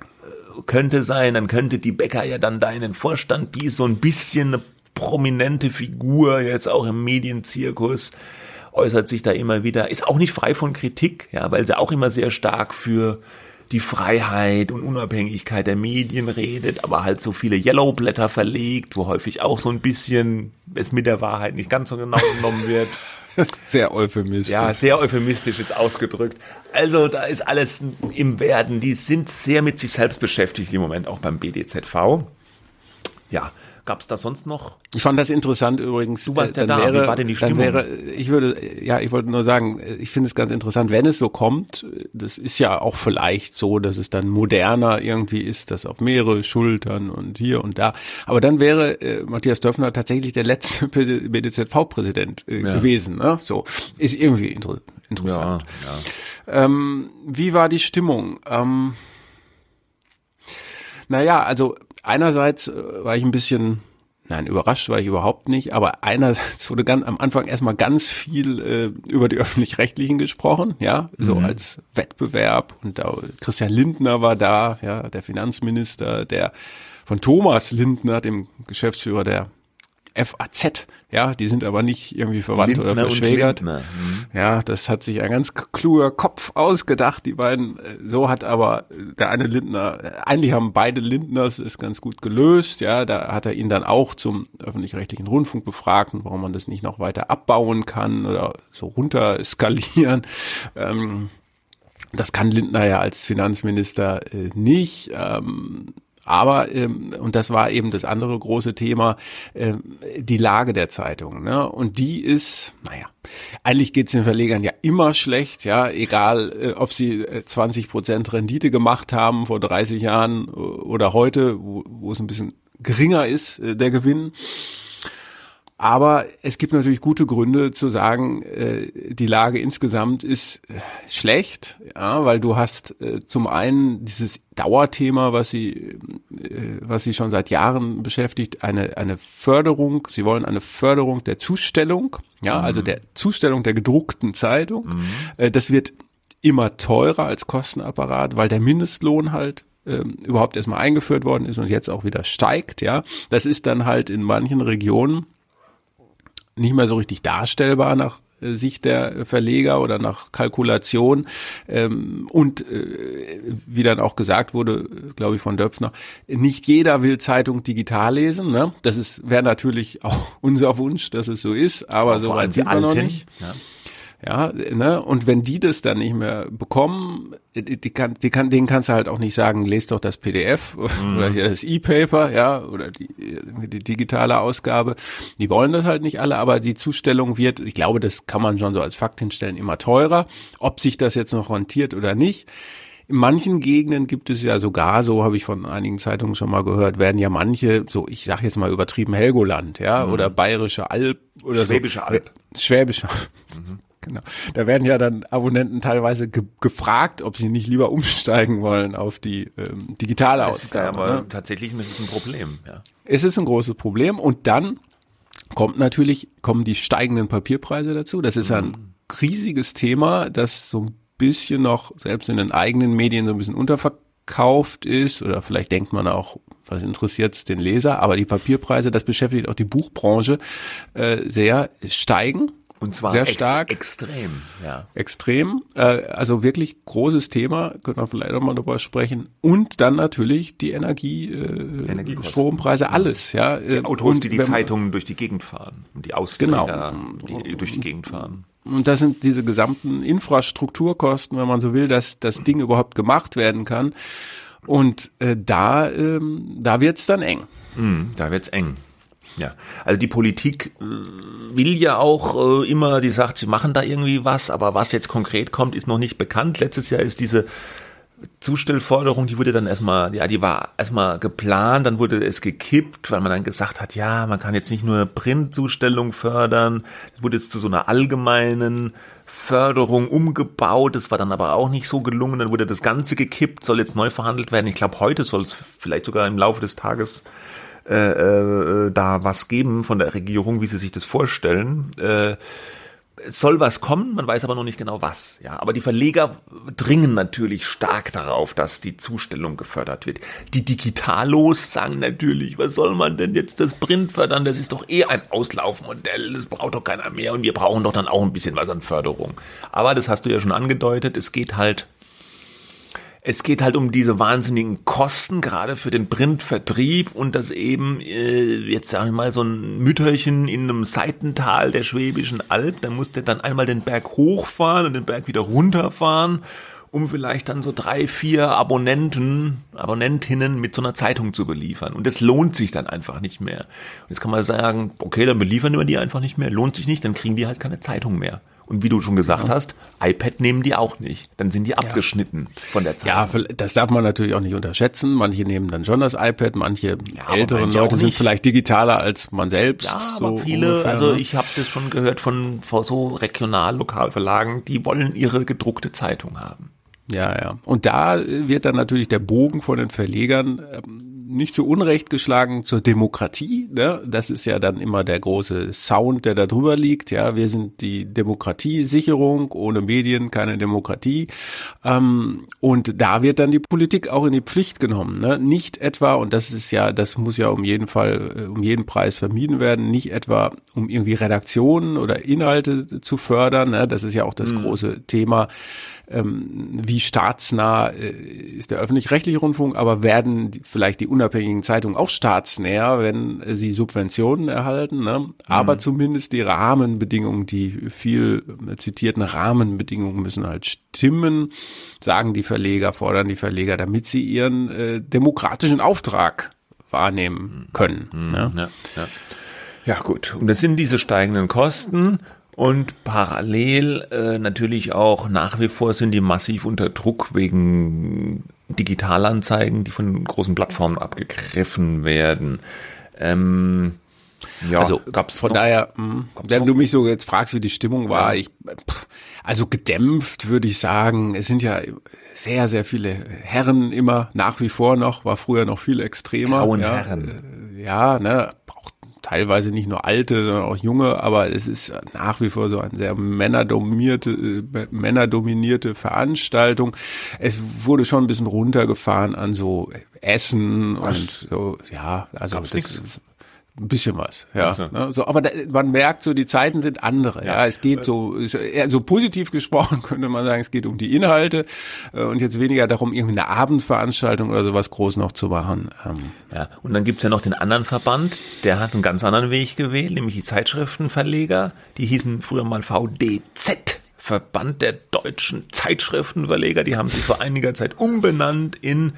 Äh, könnte sein, dann könnte die Becker ja dann da in den Vorstand, die ist so ein bisschen eine prominente Figur, jetzt auch im Medienzirkus äußert sich da immer wieder, ist auch nicht frei von Kritik, ja, weil sie auch immer sehr stark für die Freiheit und Unabhängigkeit der Medien redet, aber halt so viele Yellowblätter verlegt, wo häufig auch so ein bisschen es mit der Wahrheit nicht ganz so genau genommen wird. Sehr euphemistisch. Ja, sehr euphemistisch jetzt ausgedrückt. Also da ist alles im Werden. Die sind sehr mit sich selbst beschäftigt im Moment auch beim BDZV. ja, Gab es da sonst noch? Ich fand das interessant übrigens. Du warst ja da. Wäre, Wie war denn die Stimmung? Wäre, ich würde, ja, ich wollte nur sagen, ich finde es ganz interessant, wenn es so kommt. Das ist ja auch vielleicht so, dass es dann moderner irgendwie ist, das auf mehrere Schultern und hier und da. Aber dann wäre äh, Matthias Döpfner tatsächlich der letzte BDZV-Präsident äh, ja. gewesen. Ne? So ist irgendwie inter interessant. Ja, ja. Ähm, wie war die Stimmung? Ähm, naja, also einerseits äh, war ich ein bisschen, nein, überrascht war ich überhaupt nicht, aber einerseits wurde ganz am Anfang erstmal ganz viel äh, über die öffentlich-rechtlichen gesprochen, ja, so mhm. als Wettbewerb und da, Christian Lindner war da, ja, der Finanzminister, der von Thomas Lindner, dem Geschäftsführer der FAZ, ja, die sind aber nicht irgendwie verwandt Lindner oder verschwägert. Mhm. Ja, das hat sich ein ganz kluger Kopf ausgedacht, die beiden. So hat aber der eine Lindner, eigentlich haben beide Lindners es ganz gut gelöst, ja, da hat er ihn dann auch zum öffentlich-rechtlichen Rundfunk befragt, warum man das nicht noch weiter abbauen kann oder so runter skalieren. Ähm, das kann Lindner ja als Finanzminister äh, nicht. Ähm, aber, ähm, und das war eben das andere große Thema, ähm, die Lage der Zeitung. Ne? Und die ist, naja, eigentlich geht's den Verlegern ja immer schlecht, ja, egal äh, ob sie 20 äh, Prozent Rendite gemacht haben vor 30 Jahren oder heute, wo, wo es ein bisschen geringer ist, äh, der Gewinn. Aber es gibt natürlich gute Gründe zu sagen, äh, die Lage insgesamt ist äh, schlecht, ja, weil du hast äh, zum einen dieses Dauerthema, was sie, äh, was sie schon seit Jahren beschäftigt, eine, eine Förderung, sie wollen eine Förderung der Zustellung, ja, mhm. also der Zustellung der gedruckten Zeitung. Mhm. Äh, das wird immer teurer als Kostenapparat, weil der Mindestlohn halt ähm, überhaupt erstmal eingeführt worden ist und jetzt auch wieder steigt, ja. Das ist dann halt in manchen Regionen nicht mehr so richtig darstellbar nach äh, Sicht der Verleger oder nach Kalkulation. Ähm, und äh, wie dann auch gesagt wurde, glaube ich, von Döpfner, nicht jeder will Zeitung digital lesen. Ne? Das ist wäre natürlich auch unser Wunsch, dass es so ist, aber so weit sind wir noch nicht. Ja. Ja, ne? Und wenn die das dann nicht mehr bekommen, die, kann, die kann, denen kannst du halt auch nicht sagen, lest doch das PDF mhm. oder das E-Paper, ja, oder die, die digitale Ausgabe. Die wollen das halt nicht alle, aber die Zustellung wird, ich glaube, das kann man schon so als Fakt hinstellen, immer teurer. Ob sich das jetzt noch rentiert oder nicht. In manchen Gegenden gibt es ja sogar, so habe ich von einigen Zeitungen schon mal gehört, werden ja manche, so ich sage jetzt mal übertrieben Helgoland, ja, mhm. oder Bayerische Alb oder Schwäbische so. Alb. Schwäbische. Mhm. Genau. Da werden ja dann Abonnenten teilweise ge gefragt, ob sie nicht lieber umsteigen wollen auf die ähm, digitale das Ausgabe. Ist aber ne? tatsächlich ein Problem. Ja. Es ist ein großes Problem und dann kommt natürlich kommen die steigenden Papierpreise dazu. Das ist mhm. ein riesiges Thema, das so ein bisschen noch selbst in den eigenen Medien so ein bisschen unterverkauft ist oder vielleicht denkt man auch, was interessiert den Leser, aber die Papierpreise, das beschäftigt auch die Buchbranche äh, sehr, steigen und zwar sehr stark. Ex extrem, ja. Extrem. Äh, also wirklich großes Thema, können wir vielleicht auch mal darüber sprechen. Und dann natürlich die Energie, äh, Strompreise, alles, ja. Die Autos, und die die Zeitungen durch die Gegend fahren. Und die Ausländer, genau. die durch die Gegend fahren. Und das sind diese gesamten Infrastrukturkosten, wenn man so will, dass das Ding überhaupt gemacht werden kann. Und äh, da, ähm, da wird's dann eng. Mm, da wird's eng. Ja, also die Politik äh, will ja auch äh, immer, die sagt, sie machen da irgendwie was, aber was jetzt konkret kommt, ist noch nicht bekannt. Letztes Jahr ist diese Zustellforderung, die wurde dann erstmal, ja, die war erstmal geplant, dann wurde es gekippt, weil man dann gesagt hat, ja, man kann jetzt nicht nur Printzustellung fördern, das wurde jetzt zu so einer allgemeinen Förderung umgebaut, das war dann aber auch nicht so gelungen, dann wurde das Ganze gekippt, soll jetzt neu verhandelt werden. Ich glaube, heute soll es vielleicht sogar im Laufe des Tages äh, äh, da was geben von der Regierung, wie sie sich das vorstellen. Äh, soll was kommen, man weiß aber noch nicht genau was. Ja, aber die Verleger dringen natürlich stark darauf, dass die Zustellung gefördert wird. Die Digitalos sagen natürlich, was soll man denn jetzt das Print fördern? Das ist doch eh ein Auslaufmodell, das braucht doch keiner mehr und wir brauchen doch dann auch ein bisschen was an Förderung. Aber das hast du ja schon angedeutet, es geht halt es geht halt um diese wahnsinnigen Kosten, gerade für den Printvertrieb und das eben, äh, jetzt sag ich mal, so ein Mütterchen in einem Seitental der Schwäbischen Alb, da musste dann einmal den Berg hochfahren und den Berg wieder runterfahren um vielleicht dann so drei, vier Abonnenten, Abonnentinnen mit so einer Zeitung zu beliefern. Und das lohnt sich dann einfach nicht mehr. Und jetzt kann man sagen, okay, dann beliefern wir die einfach nicht mehr, lohnt sich nicht, dann kriegen die halt keine Zeitung mehr. Und wie du schon gesagt ja. hast, iPad nehmen die auch nicht. Dann sind die ja. abgeschnitten von der Zeit. Ja, das darf man natürlich auch nicht unterschätzen. Manche nehmen dann schon das iPad, manche ja, älteren manche Leute sind vielleicht digitaler als man selbst. Ja, aber so viele, ungefähr, also ne? ich habe das schon gehört von, von so regional Lokalverlagen, die wollen ihre gedruckte Zeitung haben. Ja, ja. Und da wird dann natürlich der Bogen von den Verlegern ähm, nicht zu Unrecht geschlagen zur Demokratie. Ne? Das ist ja dann immer der große Sound, der da drüber liegt. Ja, wir sind die Demokratiesicherung. Ohne Medien keine Demokratie. Ähm, und da wird dann die Politik auch in die Pflicht genommen. Ne? Nicht etwa, und das ist ja, das muss ja um jeden Fall, äh, um jeden Preis vermieden werden, nicht etwa um irgendwie Redaktionen oder Inhalte zu fördern. Ne? Das ist ja auch das mhm. große Thema ähm, wie staatsnah äh, ist der öffentlich-rechtliche Rundfunk, aber werden die, vielleicht die unabhängigen Zeitungen auch staatsnäher, wenn äh, sie Subventionen erhalten. Ne? Aber mhm. zumindest die Rahmenbedingungen, die viel zitierten Rahmenbedingungen müssen halt stimmen, sagen die Verleger, fordern die Verleger, damit sie ihren äh, demokratischen Auftrag wahrnehmen können. Mhm. Ne? Ja, ja. ja gut, und das sind diese steigenden Kosten und parallel äh, natürlich auch nach wie vor sind die massiv unter Druck wegen Digitalanzeigen, die von großen Plattformen abgegriffen werden. Ähm, ja, also gab's von noch? daher, mh, hm, wenn noch? du mich so jetzt fragst, wie die Stimmung war, ja. ich also gedämpft würde ich sagen. Es sind ja sehr sehr viele Herren immer nach wie vor noch, war früher noch viel extremer. Grauen ja, Herren. Äh, ja, ne, teilweise nicht nur alte, sondern auch junge, aber es ist nach wie vor so eine sehr männerdominierte, äh, männerdominierte Veranstaltung. Es wurde schon ein bisschen runtergefahren an so Essen Was? und so, ja, also das ist, ein bisschen was, ja. Also. Ne, so, aber da, man merkt so, die Zeiten sind andere. Ja, ja es geht so, so positiv gesprochen könnte man sagen, es geht um die Inhalte äh, und jetzt weniger darum, irgendwie eine Abendveranstaltung oder sowas groß noch zu machen. Ähm. Ja, und dann gibt's ja noch den anderen Verband, der hat einen ganz anderen Weg gewählt, nämlich die Zeitschriftenverleger. Die hießen früher mal VDZ. Verband der deutschen Zeitschriftenverleger, die haben sich vor einiger Zeit umbenannt in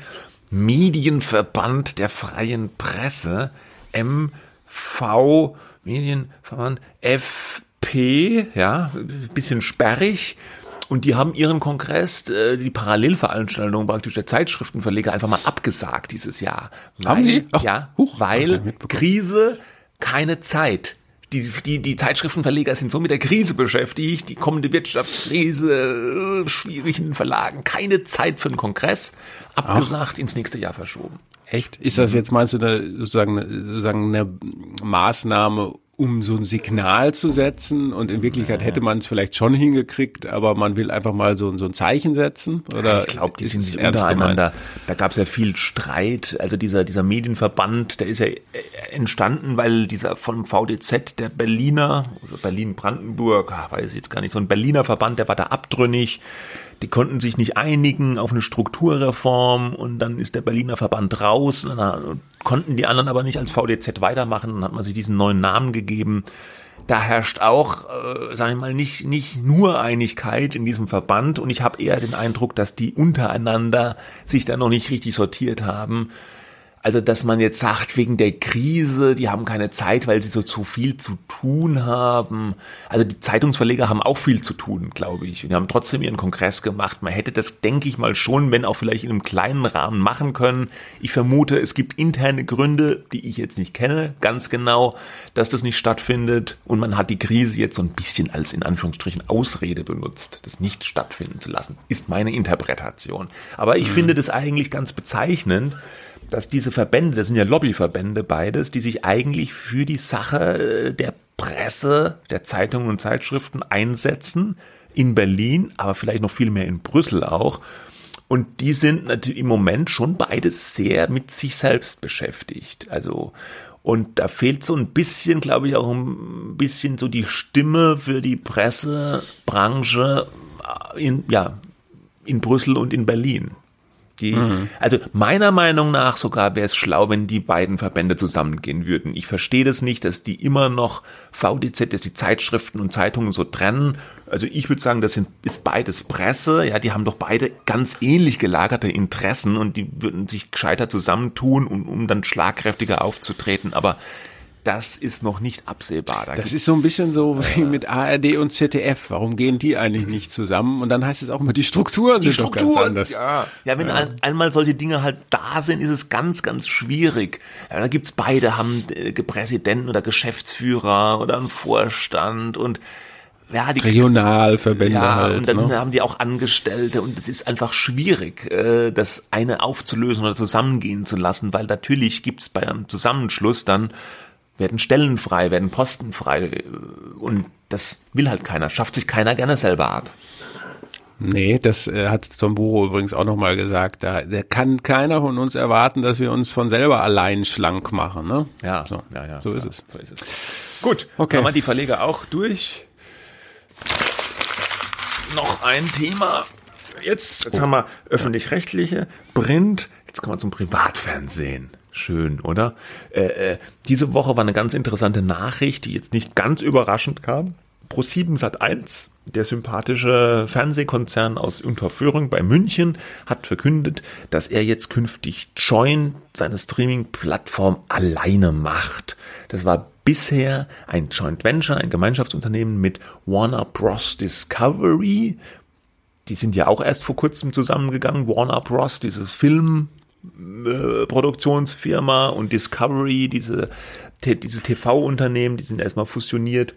Medienverband der freien Presse, M V Medienverband FP, ja, bisschen sperrig. Und die haben ihren Kongress, äh, die Parallelveranstaltung praktisch der Zeitschriftenverleger einfach mal abgesagt dieses Jahr. Weil, haben sie? Ach, ja, huch, weil Krise, keine Zeit. Die, die, die Zeitschriftenverleger sind so mit der Krise beschäftigt, die kommende Wirtschaftskrise, äh, schwierigen Verlagen, keine Zeit für einen Kongress, abgesagt, Ach. ins nächste Jahr verschoben. Echt? Ist das jetzt, meinst du, eine, sozusagen, sozusagen eine Maßnahme, um so ein Signal zu setzen und in Wirklichkeit hätte man es vielleicht schon hingekriegt, aber man will einfach mal so, so ein Zeichen setzen? Oder ich glaube, die sind sich untereinander. Da gab es ja viel Streit. Also dieser, dieser Medienverband, der ist ja entstanden, weil dieser vom VDZ, der Berliner, Berlin-Brandenburg, ah, weiß ich jetzt gar nicht, so ein Berliner Verband, der war da abtrünnig die konnten sich nicht einigen auf eine Strukturreform und dann ist der Berliner Verband raus. Und dann konnten die anderen aber nicht als VDZ weitermachen. Und dann hat man sich diesen neuen Namen gegeben. Da herrscht auch, äh, sage ich mal, nicht, nicht nur Einigkeit in diesem Verband. Und ich habe eher den Eindruck, dass die untereinander sich da noch nicht richtig sortiert haben also, dass man jetzt sagt, wegen der Krise, die haben keine Zeit, weil sie so zu viel zu tun haben. Also die Zeitungsverleger haben auch viel zu tun, glaube ich. Und die haben trotzdem ihren Kongress gemacht. Man hätte das, denke ich mal, schon, wenn auch vielleicht in einem kleinen Rahmen machen können. Ich vermute, es gibt interne Gründe, die ich jetzt nicht kenne, ganz genau, dass das nicht stattfindet. Und man hat die Krise jetzt so ein bisschen als in Anführungsstrichen Ausrede benutzt, das nicht stattfinden zu lassen. Ist meine Interpretation. Aber ich mhm. finde das eigentlich ganz bezeichnend dass diese Verbände, das sind ja Lobbyverbände beides, die sich eigentlich für die Sache äh, der Presse, der Zeitungen und Zeitschriften einsetzen, in Berlin, aber vielleicht noch viel mehr in Brüssel auch. Und die sind natürlich im Moment schon beides sehr mit sich selbst beschäftigt. Also, und da fehlt so ein bisschen, glaube ich, auch ein bisschen so die Stimme für die Pressebranche äh, in, ja, in Brüssel und in Berlin. Die, mhm. Also meiner Meinung nach sogar wäre es schlau, wenn die beiden Verbände zusammengehen würden. Ich verstehe das nicht, dass die immer noch VDZ, dass die Zeitschriften und Zeitungen so trennen. Also ich würde sagen, das sind, ist beides Presse. Ja, die haben doch beide ganz ähnlich gelagerte Interessen und die würden sich gescheiter zusammentun, um, um dann schlagkräftiger aufzutreten. Aber das ist noch nicht absehbar. Da das ist so ein bisschen so wie mit ARD und ZDF. Warum gehen die eigentlich nicht zusammen? Und dann heißt es auch immer, die Strukturen die sind Strukturen, doch ganz anders. Ja, ja wenn ja. Ein, einmal solche Dinge halt da sind, ist es ganz, ganz schwierig. Ja, da gibt's beide, haben äh, Präsidenten oder Geschäftsführer oder einen Vorstand und ja, die Regionalverbände ja, halt. Und dann ne? haben die auch Angestellte und es ist einfach schwierig, äh, das eine aufzulösen oder zusammengehen zu lassen, weil natürlich gibt's bei einem Zusammenschluss dann werden Stellen frei, werden Posten frei und das will halt keiner, schafft sich keiner gerne selber ab. Nee, das äh, hat Tom Buro übrigens auch nochmal gesagt. Da, da kann keiner von uns erwarten, dass wir uns von selber allein schlank machen. Ne? Ja, so, ja, ja, so, ist ja, es. so ist es. Gut, okay. haben wir die Verleger auch durch. Noch ein Thema. Jetzt, jetzt oh. haben wir öffentlich-rechtliche, Print, jetzt kommen wir zum Privatfernsehen. Schön, oder? Äh, äh, diese Woche war eine ganz interessante Nachricht, die jetzt nicht ganz überraschend kam. Pro7 Sat1, der sympathische Fernsehkonzern aus Unterführung bei München, hat verkündet, dass er jetzt künftig Join, seine Streaming-Plattform, alleine macht. Das war bisher ein Joint Venture, ein Gemeinschaftsunternehmen mit Warner Bros. Discovery. Die sind ja auch erst vor kurzem zusammengegangen. Warner Bros., dieses Film, äh, Produktionsfirma und Discovery, diese, diese TV-Unternehmen, die sind erstmal fusioniert.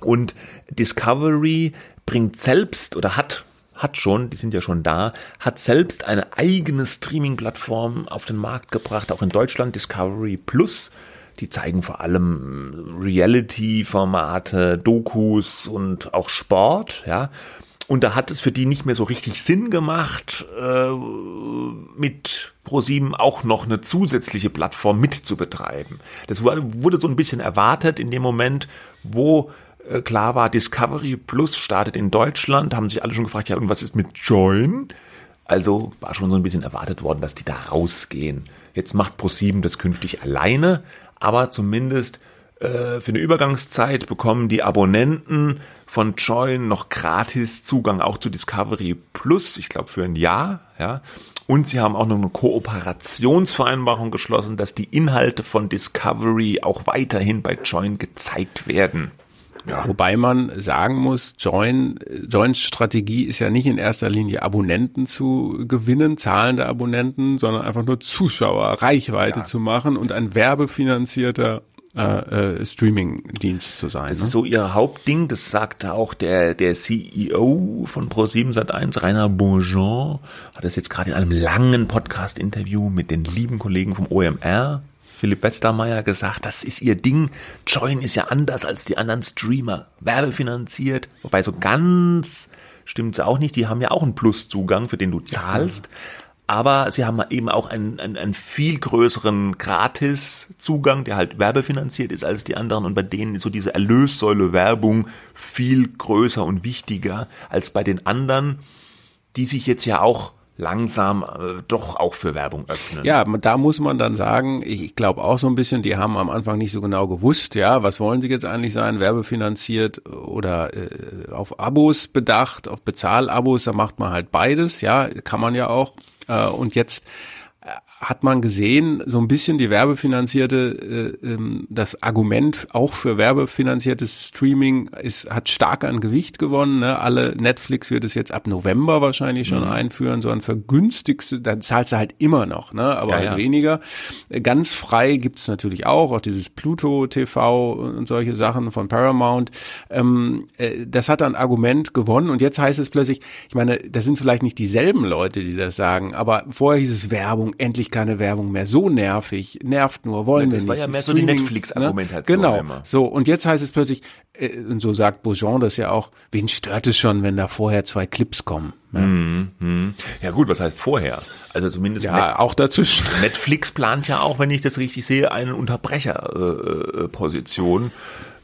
Und Discovery bringt selbst oder hat hat schon, die sind ja schon da, hat selbst eine eigene Streaming-Plattform auf den Markt gebracht, auch in Deutschland, Discovery Plus. Die zeigen vor allem Reality-Formate, Dokus und auch Sport, ja. Und da hat es für die nicht mehr so richtig Sinn gemacht, äh, mit Pro7 auch noch eine zusätzliche Plattform mitzubetreiben. Das wurde so ein bisschen erwartet in dem Moment, wo äh, klar war, Discovery Plus startet in Deutschland, haben sich alle schon gefragt, ja, und was ist mit Join? Also war schon so ein bisschen erwartet worden, dass die da rausgehen. Jetzt macht Pro7 das künftig alleine, aber zumindest äh, für eine Übergangszeit bekommen die Abonnenten von Join noch gratis Zugang auch zu Discovery Plus, ich glaube für ein Jahr, ja. Und sie haben auch noch eine Kooperationsvereinbarung geschlossen, dass die Inhalte von Discovery auch weiterhin bei Join gezeigt werden. Ja. Wobei man sagen muss, Join, Joins Strategie ist ja nicht in erster Linie Abonnenten zu gewinnen, zahlende Abonnenten, sondern einfach nur Zuschauer, Reichweite ja. zu machen und ein werbefinanzierter äh, äh, Streaming-Dienst zu sein. Das ne? ist so ihr Hauptding, das sagte auch der, der CEO von Pro7 Sat1, Rainer Bonjean, hat das jetzt gerade in einem langen Podcast-Interview mit den lieben Kollegen vom OMR, Philipp Westermeier, gesagt, das ist ihr Ding. Join ist ja anders als die anderen Streamer, werbefinanziert, wobei so ganz stimmt's auch nicht, die haben ja auch einen Pluszugang, für den du zahlst. Ja aber sie haben eben auch einen, einen, einen viel größeren Gratis-Zugang, der halt werbefinanziert ist als die anderen und bei denen ist so diese Erlössäule Werbung viel größer und wichtiger als bei den anderen, die sich jetzt ja auch langsam äh, doch auch für Werbung öffnen. Ja, da muss man dann sagen, ich glaube auch so ein bisschen, die haben am Anfang nicht so genau gewusst, ja, was wollen sie jetzt eigentlich sein, werbefinanziert oder äh, auf Abos bedacht, auf Bezahlabos, da macht man halt beides, ja, kann man ja auch. Äh, und jetzt hat man gesehen, so ein bisschen die werbefinanzierte, äh, ähm, das Argument auch für werbefinanziertes Streaming ist, hat stark an Gewicht gewonnen. Ne? Alle Netflix wird es jetzt ab November wahrscheinlich schon mhm. einführen, so ein vergünstigste, da zahlst du halt immer noch, ne? aber ja, halt ja. weniger. Ganz frei gibt's natürlich auch, auch dieses Pluto TV und solche Sachen von Paramount. Ähm, äh, das hat ein Argument gewonnen und jetzt heißt es plötzlich, ich meine, das sind vielleicht nicht dieselben Leute, die das sagen, aber vorher hieß es Werbung, endlich ich keine Werbung mehr. So nervig, nervt nur, wollen ja, wir nicht. Das war ja mehr Streaming, so die Netflix-Argumentation. Ne? Genau. Immer. So, und jetzt heißt es plötzlich, äh, und so sagt Beaujean das ja auch, wen stört es schon, wenn da vorher zwei Clips kommen? Ne? Mm, mm. Ja gut, was heißt vorher? Also zumindest ja, Net auch dazwischen. Netflix plant ja auch, wenn ich das richtig sehe, eine Unterbrecherposition. Äh, Äh,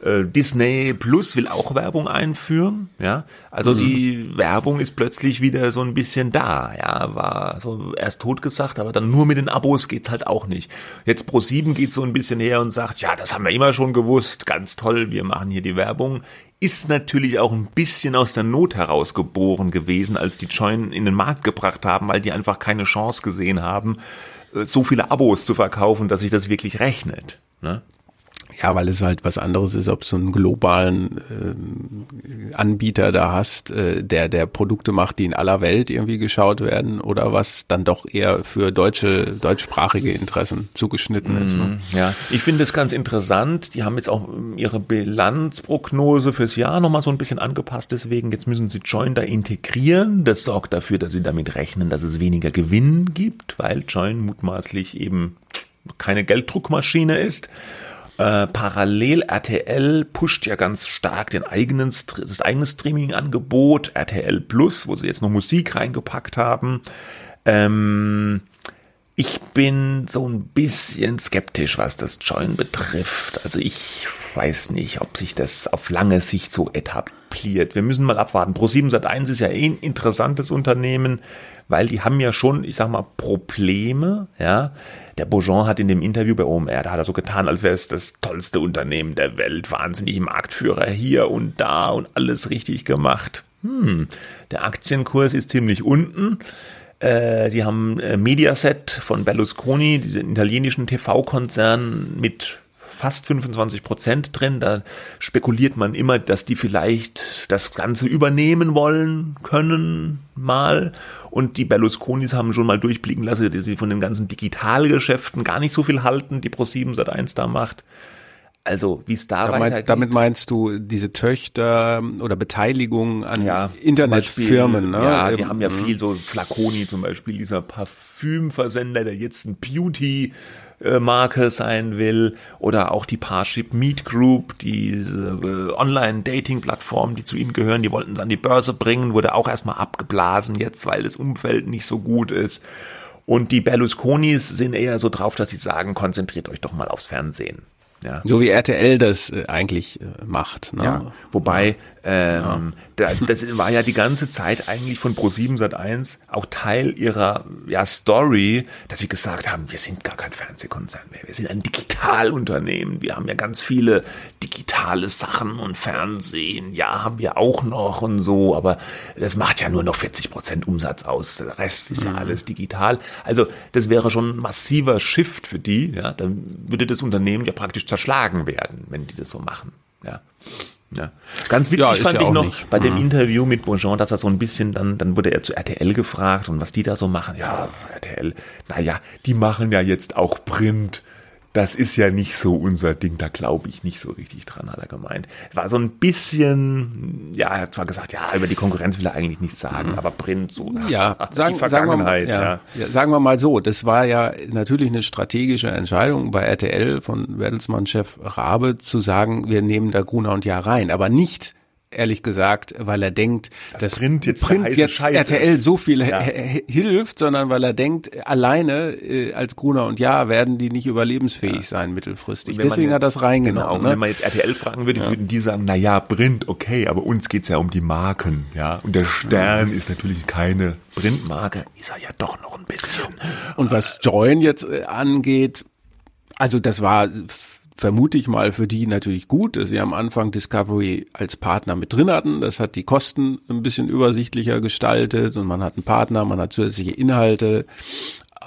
Disney Plus will auch Werbung einführen, ja. Also mhm. die Werbung ist plötzlich wieder so ein bisschen da, ja. War so erst tot gesagt, aber dann nur mit den Abos geht's halt auch nicht. Jetzt Pro 7 geht so ein bisschen her und sagt, ja, das haben wir immer schon gewusst, ganz toll, wir machen hier die Werbung. Ist natürlich auch ein bisschen aus der Not heraus geboren gewesen, als die Join in den Markt gebracht haben, weil die einfach keine Chance gesehen haben, äh, so viele Abos zu verkaufen, dass sich das wirklich rechnet. Ne? Ja, weil es halt was anderes ist, ob du einen globalen äh, Anbieter da hast, äh, der der Produkte macht, die in aller Welt irgendwie geschaut werden, oder was dann doch eher für deutsche deutschsprachige Interessen zugeschnitten ist. Ne? Mhm, ja, ich finde es ganz interessant. Die haben jetzt auch ihre Bilanzprognose fürs Jahr nochmal so ein bisschen angepasst. Deswegen jetzt müssen sie Join da integrieren. Das sorgt dafür, dass sie damit rechnen, dass es weniger Gewinn gibt, weil Join mutmaßlich eben keine Gelddruckmaschine ist. Äh, parallel RTL pusht ja ganz stark den eigenen, das eigene Streaming-Angebot, RTL Plus, wo sie jetzt noch Musik reingepackt haben. Ähm, ich bin so ein bisschen skeptisch, was das Join betrifft. Also ich weiß nicht, ob sich das auf lange Sicht so etabliert. Wir müssen mal abwarten. Pro7 Sat1 ist ja eh ein interessantes Unternehmen, weil die haben ja schon, ich sag mal, Probleme, ja. Der Beaujean hat in dem Interview bei OMR, da hat er so getan, als wäre es das tollste Unternehmen der Welt, wahnsinnig Marktführer hier und da und alles richtig gemacht. Hm, der Aktienkurs ist ziemlich unten. Äh, sie haben äh, Mediaset von Berlusconi, diesen italienischen TV-Konzern mit fast 25 Prozent drin. Da spekuliert man immer, dass die vielleicht das Ganze übernehmen wollen können mal. Und die Berlusconis haben schon mal durchblicken lassen, dass sie von den ganzen Digitalgeschäften gar nicht so viel halten, die Pro7 seit 1 da macht. Also wie es da damit, weitergeht. Damit meinst du diese Töchter oder Beteiligung an ja, Internetfirmen? ne? Ja, die haben ja mhm. viel so Flaconi zum Beispiel, dieser Parfümversender, der jetzt ein Beauty Marke sein will oder auch die Parship Meet Group, diese äh, Online-Dating-Plattform, die zu ihnen gehören, die wollten es an die Börse bringen, wurde auch erstmal abgeblasen jetzt, weil das Umfeld nicht so gut ist. Und die Berlusconis sind eher so drauf, dass sie sagen, konzentriert euch doch mal aufs Fernsehen. Ja. So wie RTL das äh, eigentlich äh, macht. Ne? Ja, wobei ähm, ja. das war ja die ganze Zeit eigentlich von Pro7 Sat1 auch Teil ihrer ja, Story, dass sie gesagt haben, wir sind gar kein Fernsehkonzern mehr, wir sind ein Digitalunternehmen, wir haben ja ganz viele digitale Sachen und Fernsehen, ja, haben wir auch noch und so, aber das macht ja nur noch 40 Prozent Umsatz aus, der Rest ist ja mhm. alles digital. Also das wäre schon ein massiver Shift für die, ja, dann würde das Unternehmen ja praktisch zerschlagen werden, wenn die das so machen, ja. Ja. Ganz witzig ja, fand ich noch nicht. bei dem mhm. Interview mit Bonjean, dass er so ein bisschen, dann, dann wurde er zu RTL gefragt und was die da so machen. Ja, RTL, naja, die machen ja jetzt auch Print das ist ja nicht so unser Ding, da glaube ich nicht so richtig dran, hat er gemeint. War so ein bisschen, ja, er hat zwar gesagt, ja, über die Konkurrenz will er eigentlich nichts sagen, mhm. aber Print so, ja, ach, sagen, die Vergangenheit. Sagen wir, ja, ja. sagen wir mal so, das war ja natürlich eine strategische Entscheidung bei RTL von Bertelsmann-Chef Rabe zu sagen, wir nehmen da Gruner und Jahr rein, aber nicht ehrlich gesagt, weil er denkt, das dass Print jetzt, Print jetzt RTL ist. so viel ja. hilft, sondern weil er denkt, alleine äh, als Gruner und Ja werden die nicht überlebensfähig ja. sein mittelfristig. Deswegen jetzt, hat das reingenommen. Genau, ne? wenn man jetzt RTL fragen würde, ja. würden die sagen, na ja, Print, okay, aber uns geht's ja um die Marken, ja. Und der Stern ist natürlich keine Printmarke, ist er ja doch noch ein bisschen. Und was Join jetzt äh, angeht, also das war vermute ich mal für die natürlich gut, dass sie am Anfang Discovery als Partner mit drin hatten. Das hat die Kosten ein bisschen übersichtlicher gestaltet und man hat einen Partner, man hat zusätzliche Inhalte.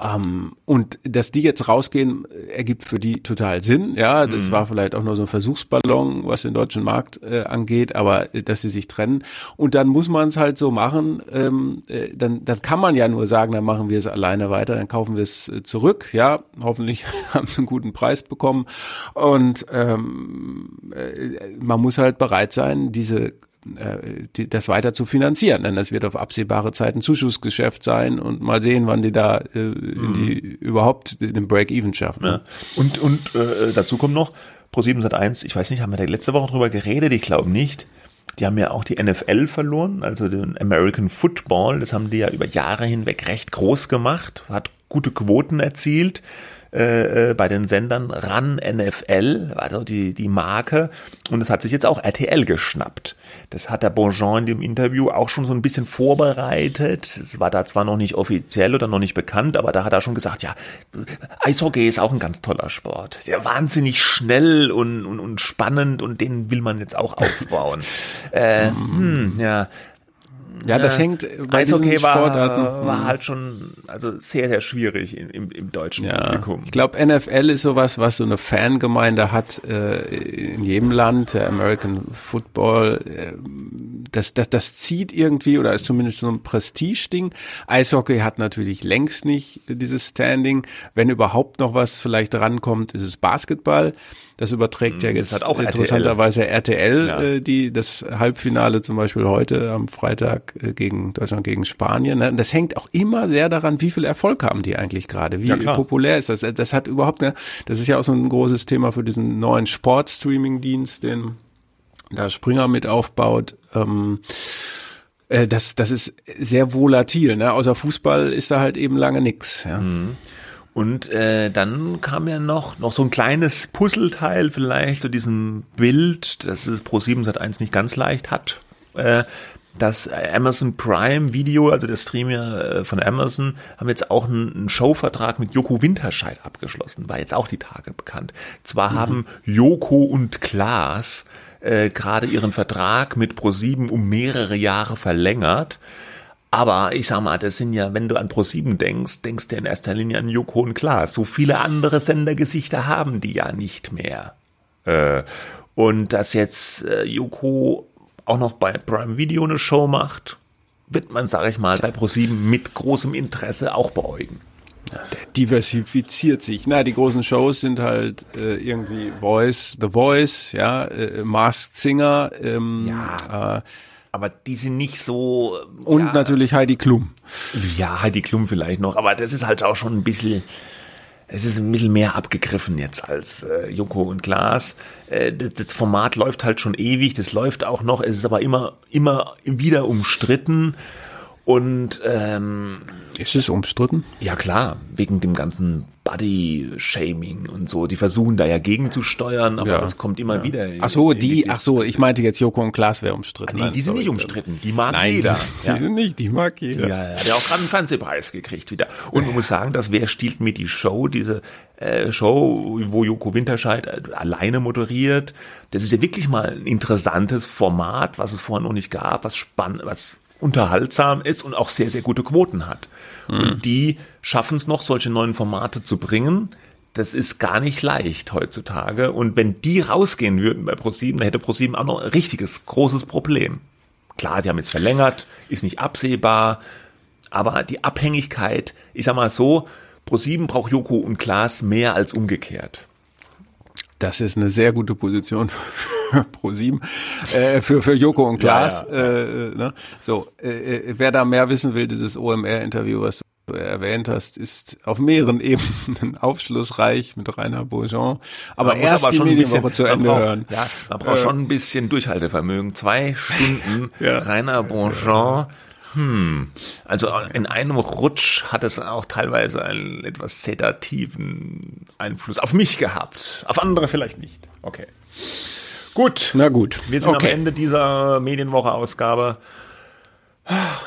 Ähm, und dass die jetzt rausgehen, ergibt für die total Sinn. Ja, das mhm. war vielleicht auch nur so ein Versuchsballon, was den deutschen Markt äh, angeht, aber äh, dass sie sich trennen. Und dann muss man es halt so machen. Ähm, äh, dann, dann kann man ja nur sagen, dann machen wir es alleine weiter, dann kaufen wir es äh, zurück. Ja, hoffentlich haben sie einen guten Preis bekommen. Und ähm, äh, man muss halt bereit sein, diese äh, die, das weiter zu finanzieren. Denn das wird auf absehbare Zeit ein Zuschussgeschäft sein und mal sehen, wann die da äh, in die mhm. überhaupt den Break-Even schaffen. Ja. Und, und äh, dazu kommt noch, Pro7 Sat 1, ich weiß nicht, haben wir da letzte Woche drüber geredet? Ich glaube nicht. Die haben ja auch die NFL verloren, also den American Football. Das haben die ja über Jahre hinweg recht groß gemacht, hat gute Quoten erzielt. Äh, äh bei den Sendern RAN NFL, also die, die Marke. Und das hat sich jetzt auch RTL geschnappt. Das hat der Bonjean in dem Interview auch schon so ein bisschen vorbereitet. Es war da zwar noch nicht offiziell oder noch nicht bekannt, aber da hat er schon gesagt, ja, Eishockey ist auch ein ganz toller Sport. Der wahnsinnig schnell und, und, und spannend und den will man jetzt auch aufbauen. äh, hm, ja, ja, das äh, hängt bei Eishockey war, Sportarten. war halt schon also sehr, sehr schwierig im, im, im deutschen ja. Publikum. Ich glaube, NFL ist sowas, was so eine Fangemeinde hat äh, in jedem Land, der American Football. Äh, das, das, das zieht irgendwie oder ist zumindest so ein Prestige-Ding. Eishockey hat natürlich längst nicht dieses Standing. Wenn überhaupt noch was vielleicht rankommt, ist es Basketball. Das überträgt ja hm, jetzt auch interessanterweise RTL, ja. äh, die das Halbfinale zum Beispiel heute am Freitag äh, gegen Deutschland gegen Spanien. Ne? Das hängt auch immer sehr daran, wie viel Erfolg haben die eigentlich gerade, wie ja, populär ist das. Das hat überhaupt, ne, das ist ja auch so ein großes Thema für diesen neuen Sport-Streaming-Dienst, den da Springer mit aufbaut. Ähm, äh, das, das ist sehr volatil. Ne? Außer Fußball ist da halt eben lange nix. Ja. Mhm. Und äh, dann kam ja noch noch so ein kleines Puzzleteil vielleicht zu so diesem Bild, das es Pro 7 Sat 1 nicht ganz leicht hat. Äh, das Amazon Prime Video, also der Streamer äh, von Amazon, haben jetzt auch einen, einen Showvertrag mit Joko Winterscheid abgeschlossen, war jetzt auch die Tage bekannt. Zwar mhm. haben Joko und Klaas äh, gerade ihren Vertrag mit Pro7 um mehrere Jahre verlängert. Aber ich sag mal, das sind ja, wenn du an Pro7 denkst, denkst du in erster Linie an Joko und Klaas. So viele andere Sendergesichter haben die ja nicht mehr. Äh, und dass jetzt äh, Joko auch noch bei Prime Video eine Show macht, wird man, sag ich mal, bei Pro7 mit großem Interesse auch beäugen. Der diversifiziert sich. Na, die großen Shows sind halt äh, irgendwie Voice, The Voice, ja, äh, Masked Singer, ähm, ja. Äh, aber die sind nicht so. Und ja, natürlich Heidi Klum. Ja, Heidi Klum vielleicht noch, aber das ist halt auch schon ein bisschen, es ist ein bisschen mehr abgegriffen jetzt als äh, Joko und Glas. Äh, das, das Format läuft halt schon ewig, das läuft auch noch, es ist aber immer, immer wieder umstritten. Und ähm, ist es umstritten? Ja klar, wegen dem ganzen Body-Shaming und so. Die versuchen da ja gegenzusteuern, aber ja. das kommt immer ja. wieder. Ach so, die, ach so, ich meinte jetzt Joko und Klaas wäre umstritten. Ah, nee, die sind nicht umstritten. Die mag Nein, jeder. Die, ja. sind nicht, die mag jeder. Ja, der hat auch gerade einen Fernsehpreis gekriegt wieder. Und man muss sagen, dass Wer stiehlt mir die Show, diese äh, Show, wo Joko Winterscheid alleine moderiert, das ist ja wirklich mal ein interessantes Format, was es vorher noch nicht gab, was spannend, was unterhaltsam ist und auch sehr, sehr gute Quoten hat. Mhm. Und die schaffen es noch, solche neuen Formate zu bringen. Das ist gar nicht leicht heutzutage. Und wenn die rausgehen würden bei ProSieben, dann hätte ProSieben auch noch ein richtiges, großes Problem. Klar, die haben jetzt verlängert, ist nicht absehbar, aber die Abhängigkeit, ich sag mal so, ProSieben braucht Joko und Klaas mehr als umgekehrt. Das ist eine sehr gute Position pro sieben äh, für für Joko und Klaas. Ja, ja. Äh, ne? So, äh, äh wer da mehr wissen will, dieses OMR-Interview, was du erwähnt hast, ist auf mehreren Ebenen aufschlussreich mit Rainer Bourgeon. Aber man erst aber die Medienwoche zu Ende braucht, hören. Ja, man braucht äh, schon ein bisschen Durchhaltevermögen. Zwei Stunden ja. Rainer Bourgeon hm, also in einem Rutsch hat es auch teilweise einen etwas sedativen Einfluss auf mich gehabt. Auf andere vielleicht nicht. Okay. Gut. Na gut. Wir sind okay. am Ende dieser Medienwoche-Ausgabe.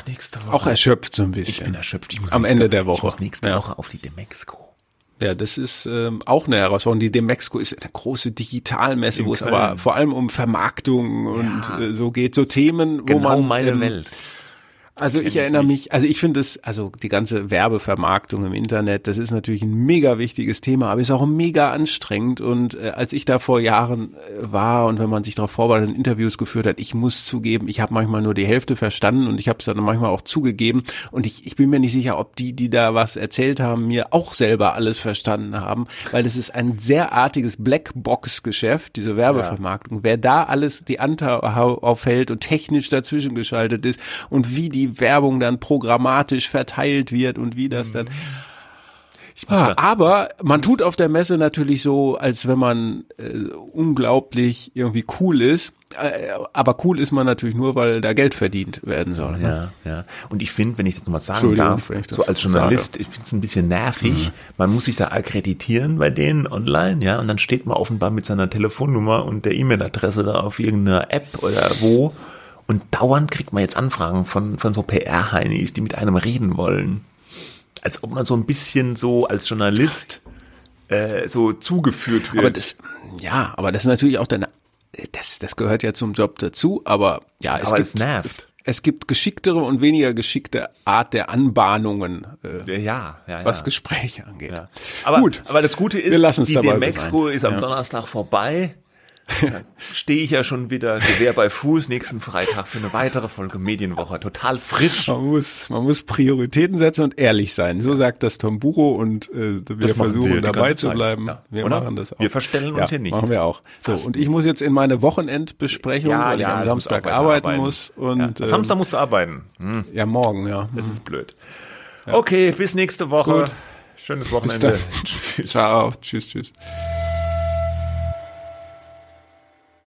nächste Woche. Auch erschöpft so ein bisschen. Ich bin erschöpft. Ich muss am Ende der Woche. Ich muss nächste ja. Woche auf die Demexco. Ja, das ist ähm, auch eine Herausforderung. Die Demexco ist eine große Digitalmesse, wo es aber vor allem um Vermarktung und ja. äh, so geht, so Themen, wo genau man meine ähm, Welt. Also ich erinnere mich, also ich finde es, also die ganze Werbevermarktung im Internet, das ist natürlich ein mega wichtiges Thema, aber ist auch mega anstrengend. Und äh, als ich da vor Jahren äh, war und wenn man sich darauf vorbereitet und Interviews geführt hat, ich muss zugeben, ich habe manchmal nur die Hälfte verstanden und ich habe es dann manchmal auch zugegeben. Und ich, ich bin mir nicht sicher, ob die, die da was erzählt haben, mir auch selber alles verstanden haben, weil das ist ein sehr artiges Blackbox-Geschäft, diese Werbevermarktung. Ja. Wer da alles die Anteil aufhält und technisch dazwischen geschaltet ist und wie die die Werbung dann programmatisch verteilt wird und wie das dann. Ah, aber man tut auf der Messe natürlich so, als wenn man äh, unglaublich irgendwie cool ist. Äh, aber cool ist man natürlich nur, weil da Geld verdient werden soll. Ne? Ja, ja. Und ich finde, wenn ich das nochmal sagen darf, so als Journalist, sage. ich finde es ein bisschen nervig. Mhm. Man muss sich da akkreditieren bei denen online, ja, und dann steht man offenbar mit seiner Telefonnummer und der E-Mail-Adresse da auf irgendeiner App oder wo. Und dauernd kriegt man jetzt Anfragen von, von so PR-Heinis, die mit einem reden wollen als ob man so ein bisschen so als Journalist äh, so zugeführt wird. Aber das, ja, aber das ist natürlich auch deine, das, das gehört ja zum Job dazu, aber ja, es, aber gibt, es nervt. Es gibt geschicktere und weniger geschickte Art der Anbahnungen, äh, ja, ja, was Gespräche angeht. Ja. Aber, Gut, aber das Gute ist, die Demexco ist am ja. Donnerstag vorbei stehe ich ja schon wieder Gewehr bei Fuß nächsten Freitag für eine weitere Folge Medienwoche. Total frisch. Man muss, man muss Prioritäten setzen und ehrlich sein. So sagt das Tom Buro und äh, wir das versuchen wir dabei zu bleiben. Ja. Wir Oder? machen das auch. Wir verstellen uns ja, hier nicht. Machen wir auch. So, und ich muss jetzt in meine Wochenendbesprechung, ja, weil ich am Samstag arbeiten, arbeiten, muss. Und, ja. Samstag musst du arbeiten. Hm. Ja, morgen, ja. Das ist blöd. Okay, bis nächste Woche. Gut. Schönes Wochenende. Tschüss. Ciao. Tschüss, tschüss.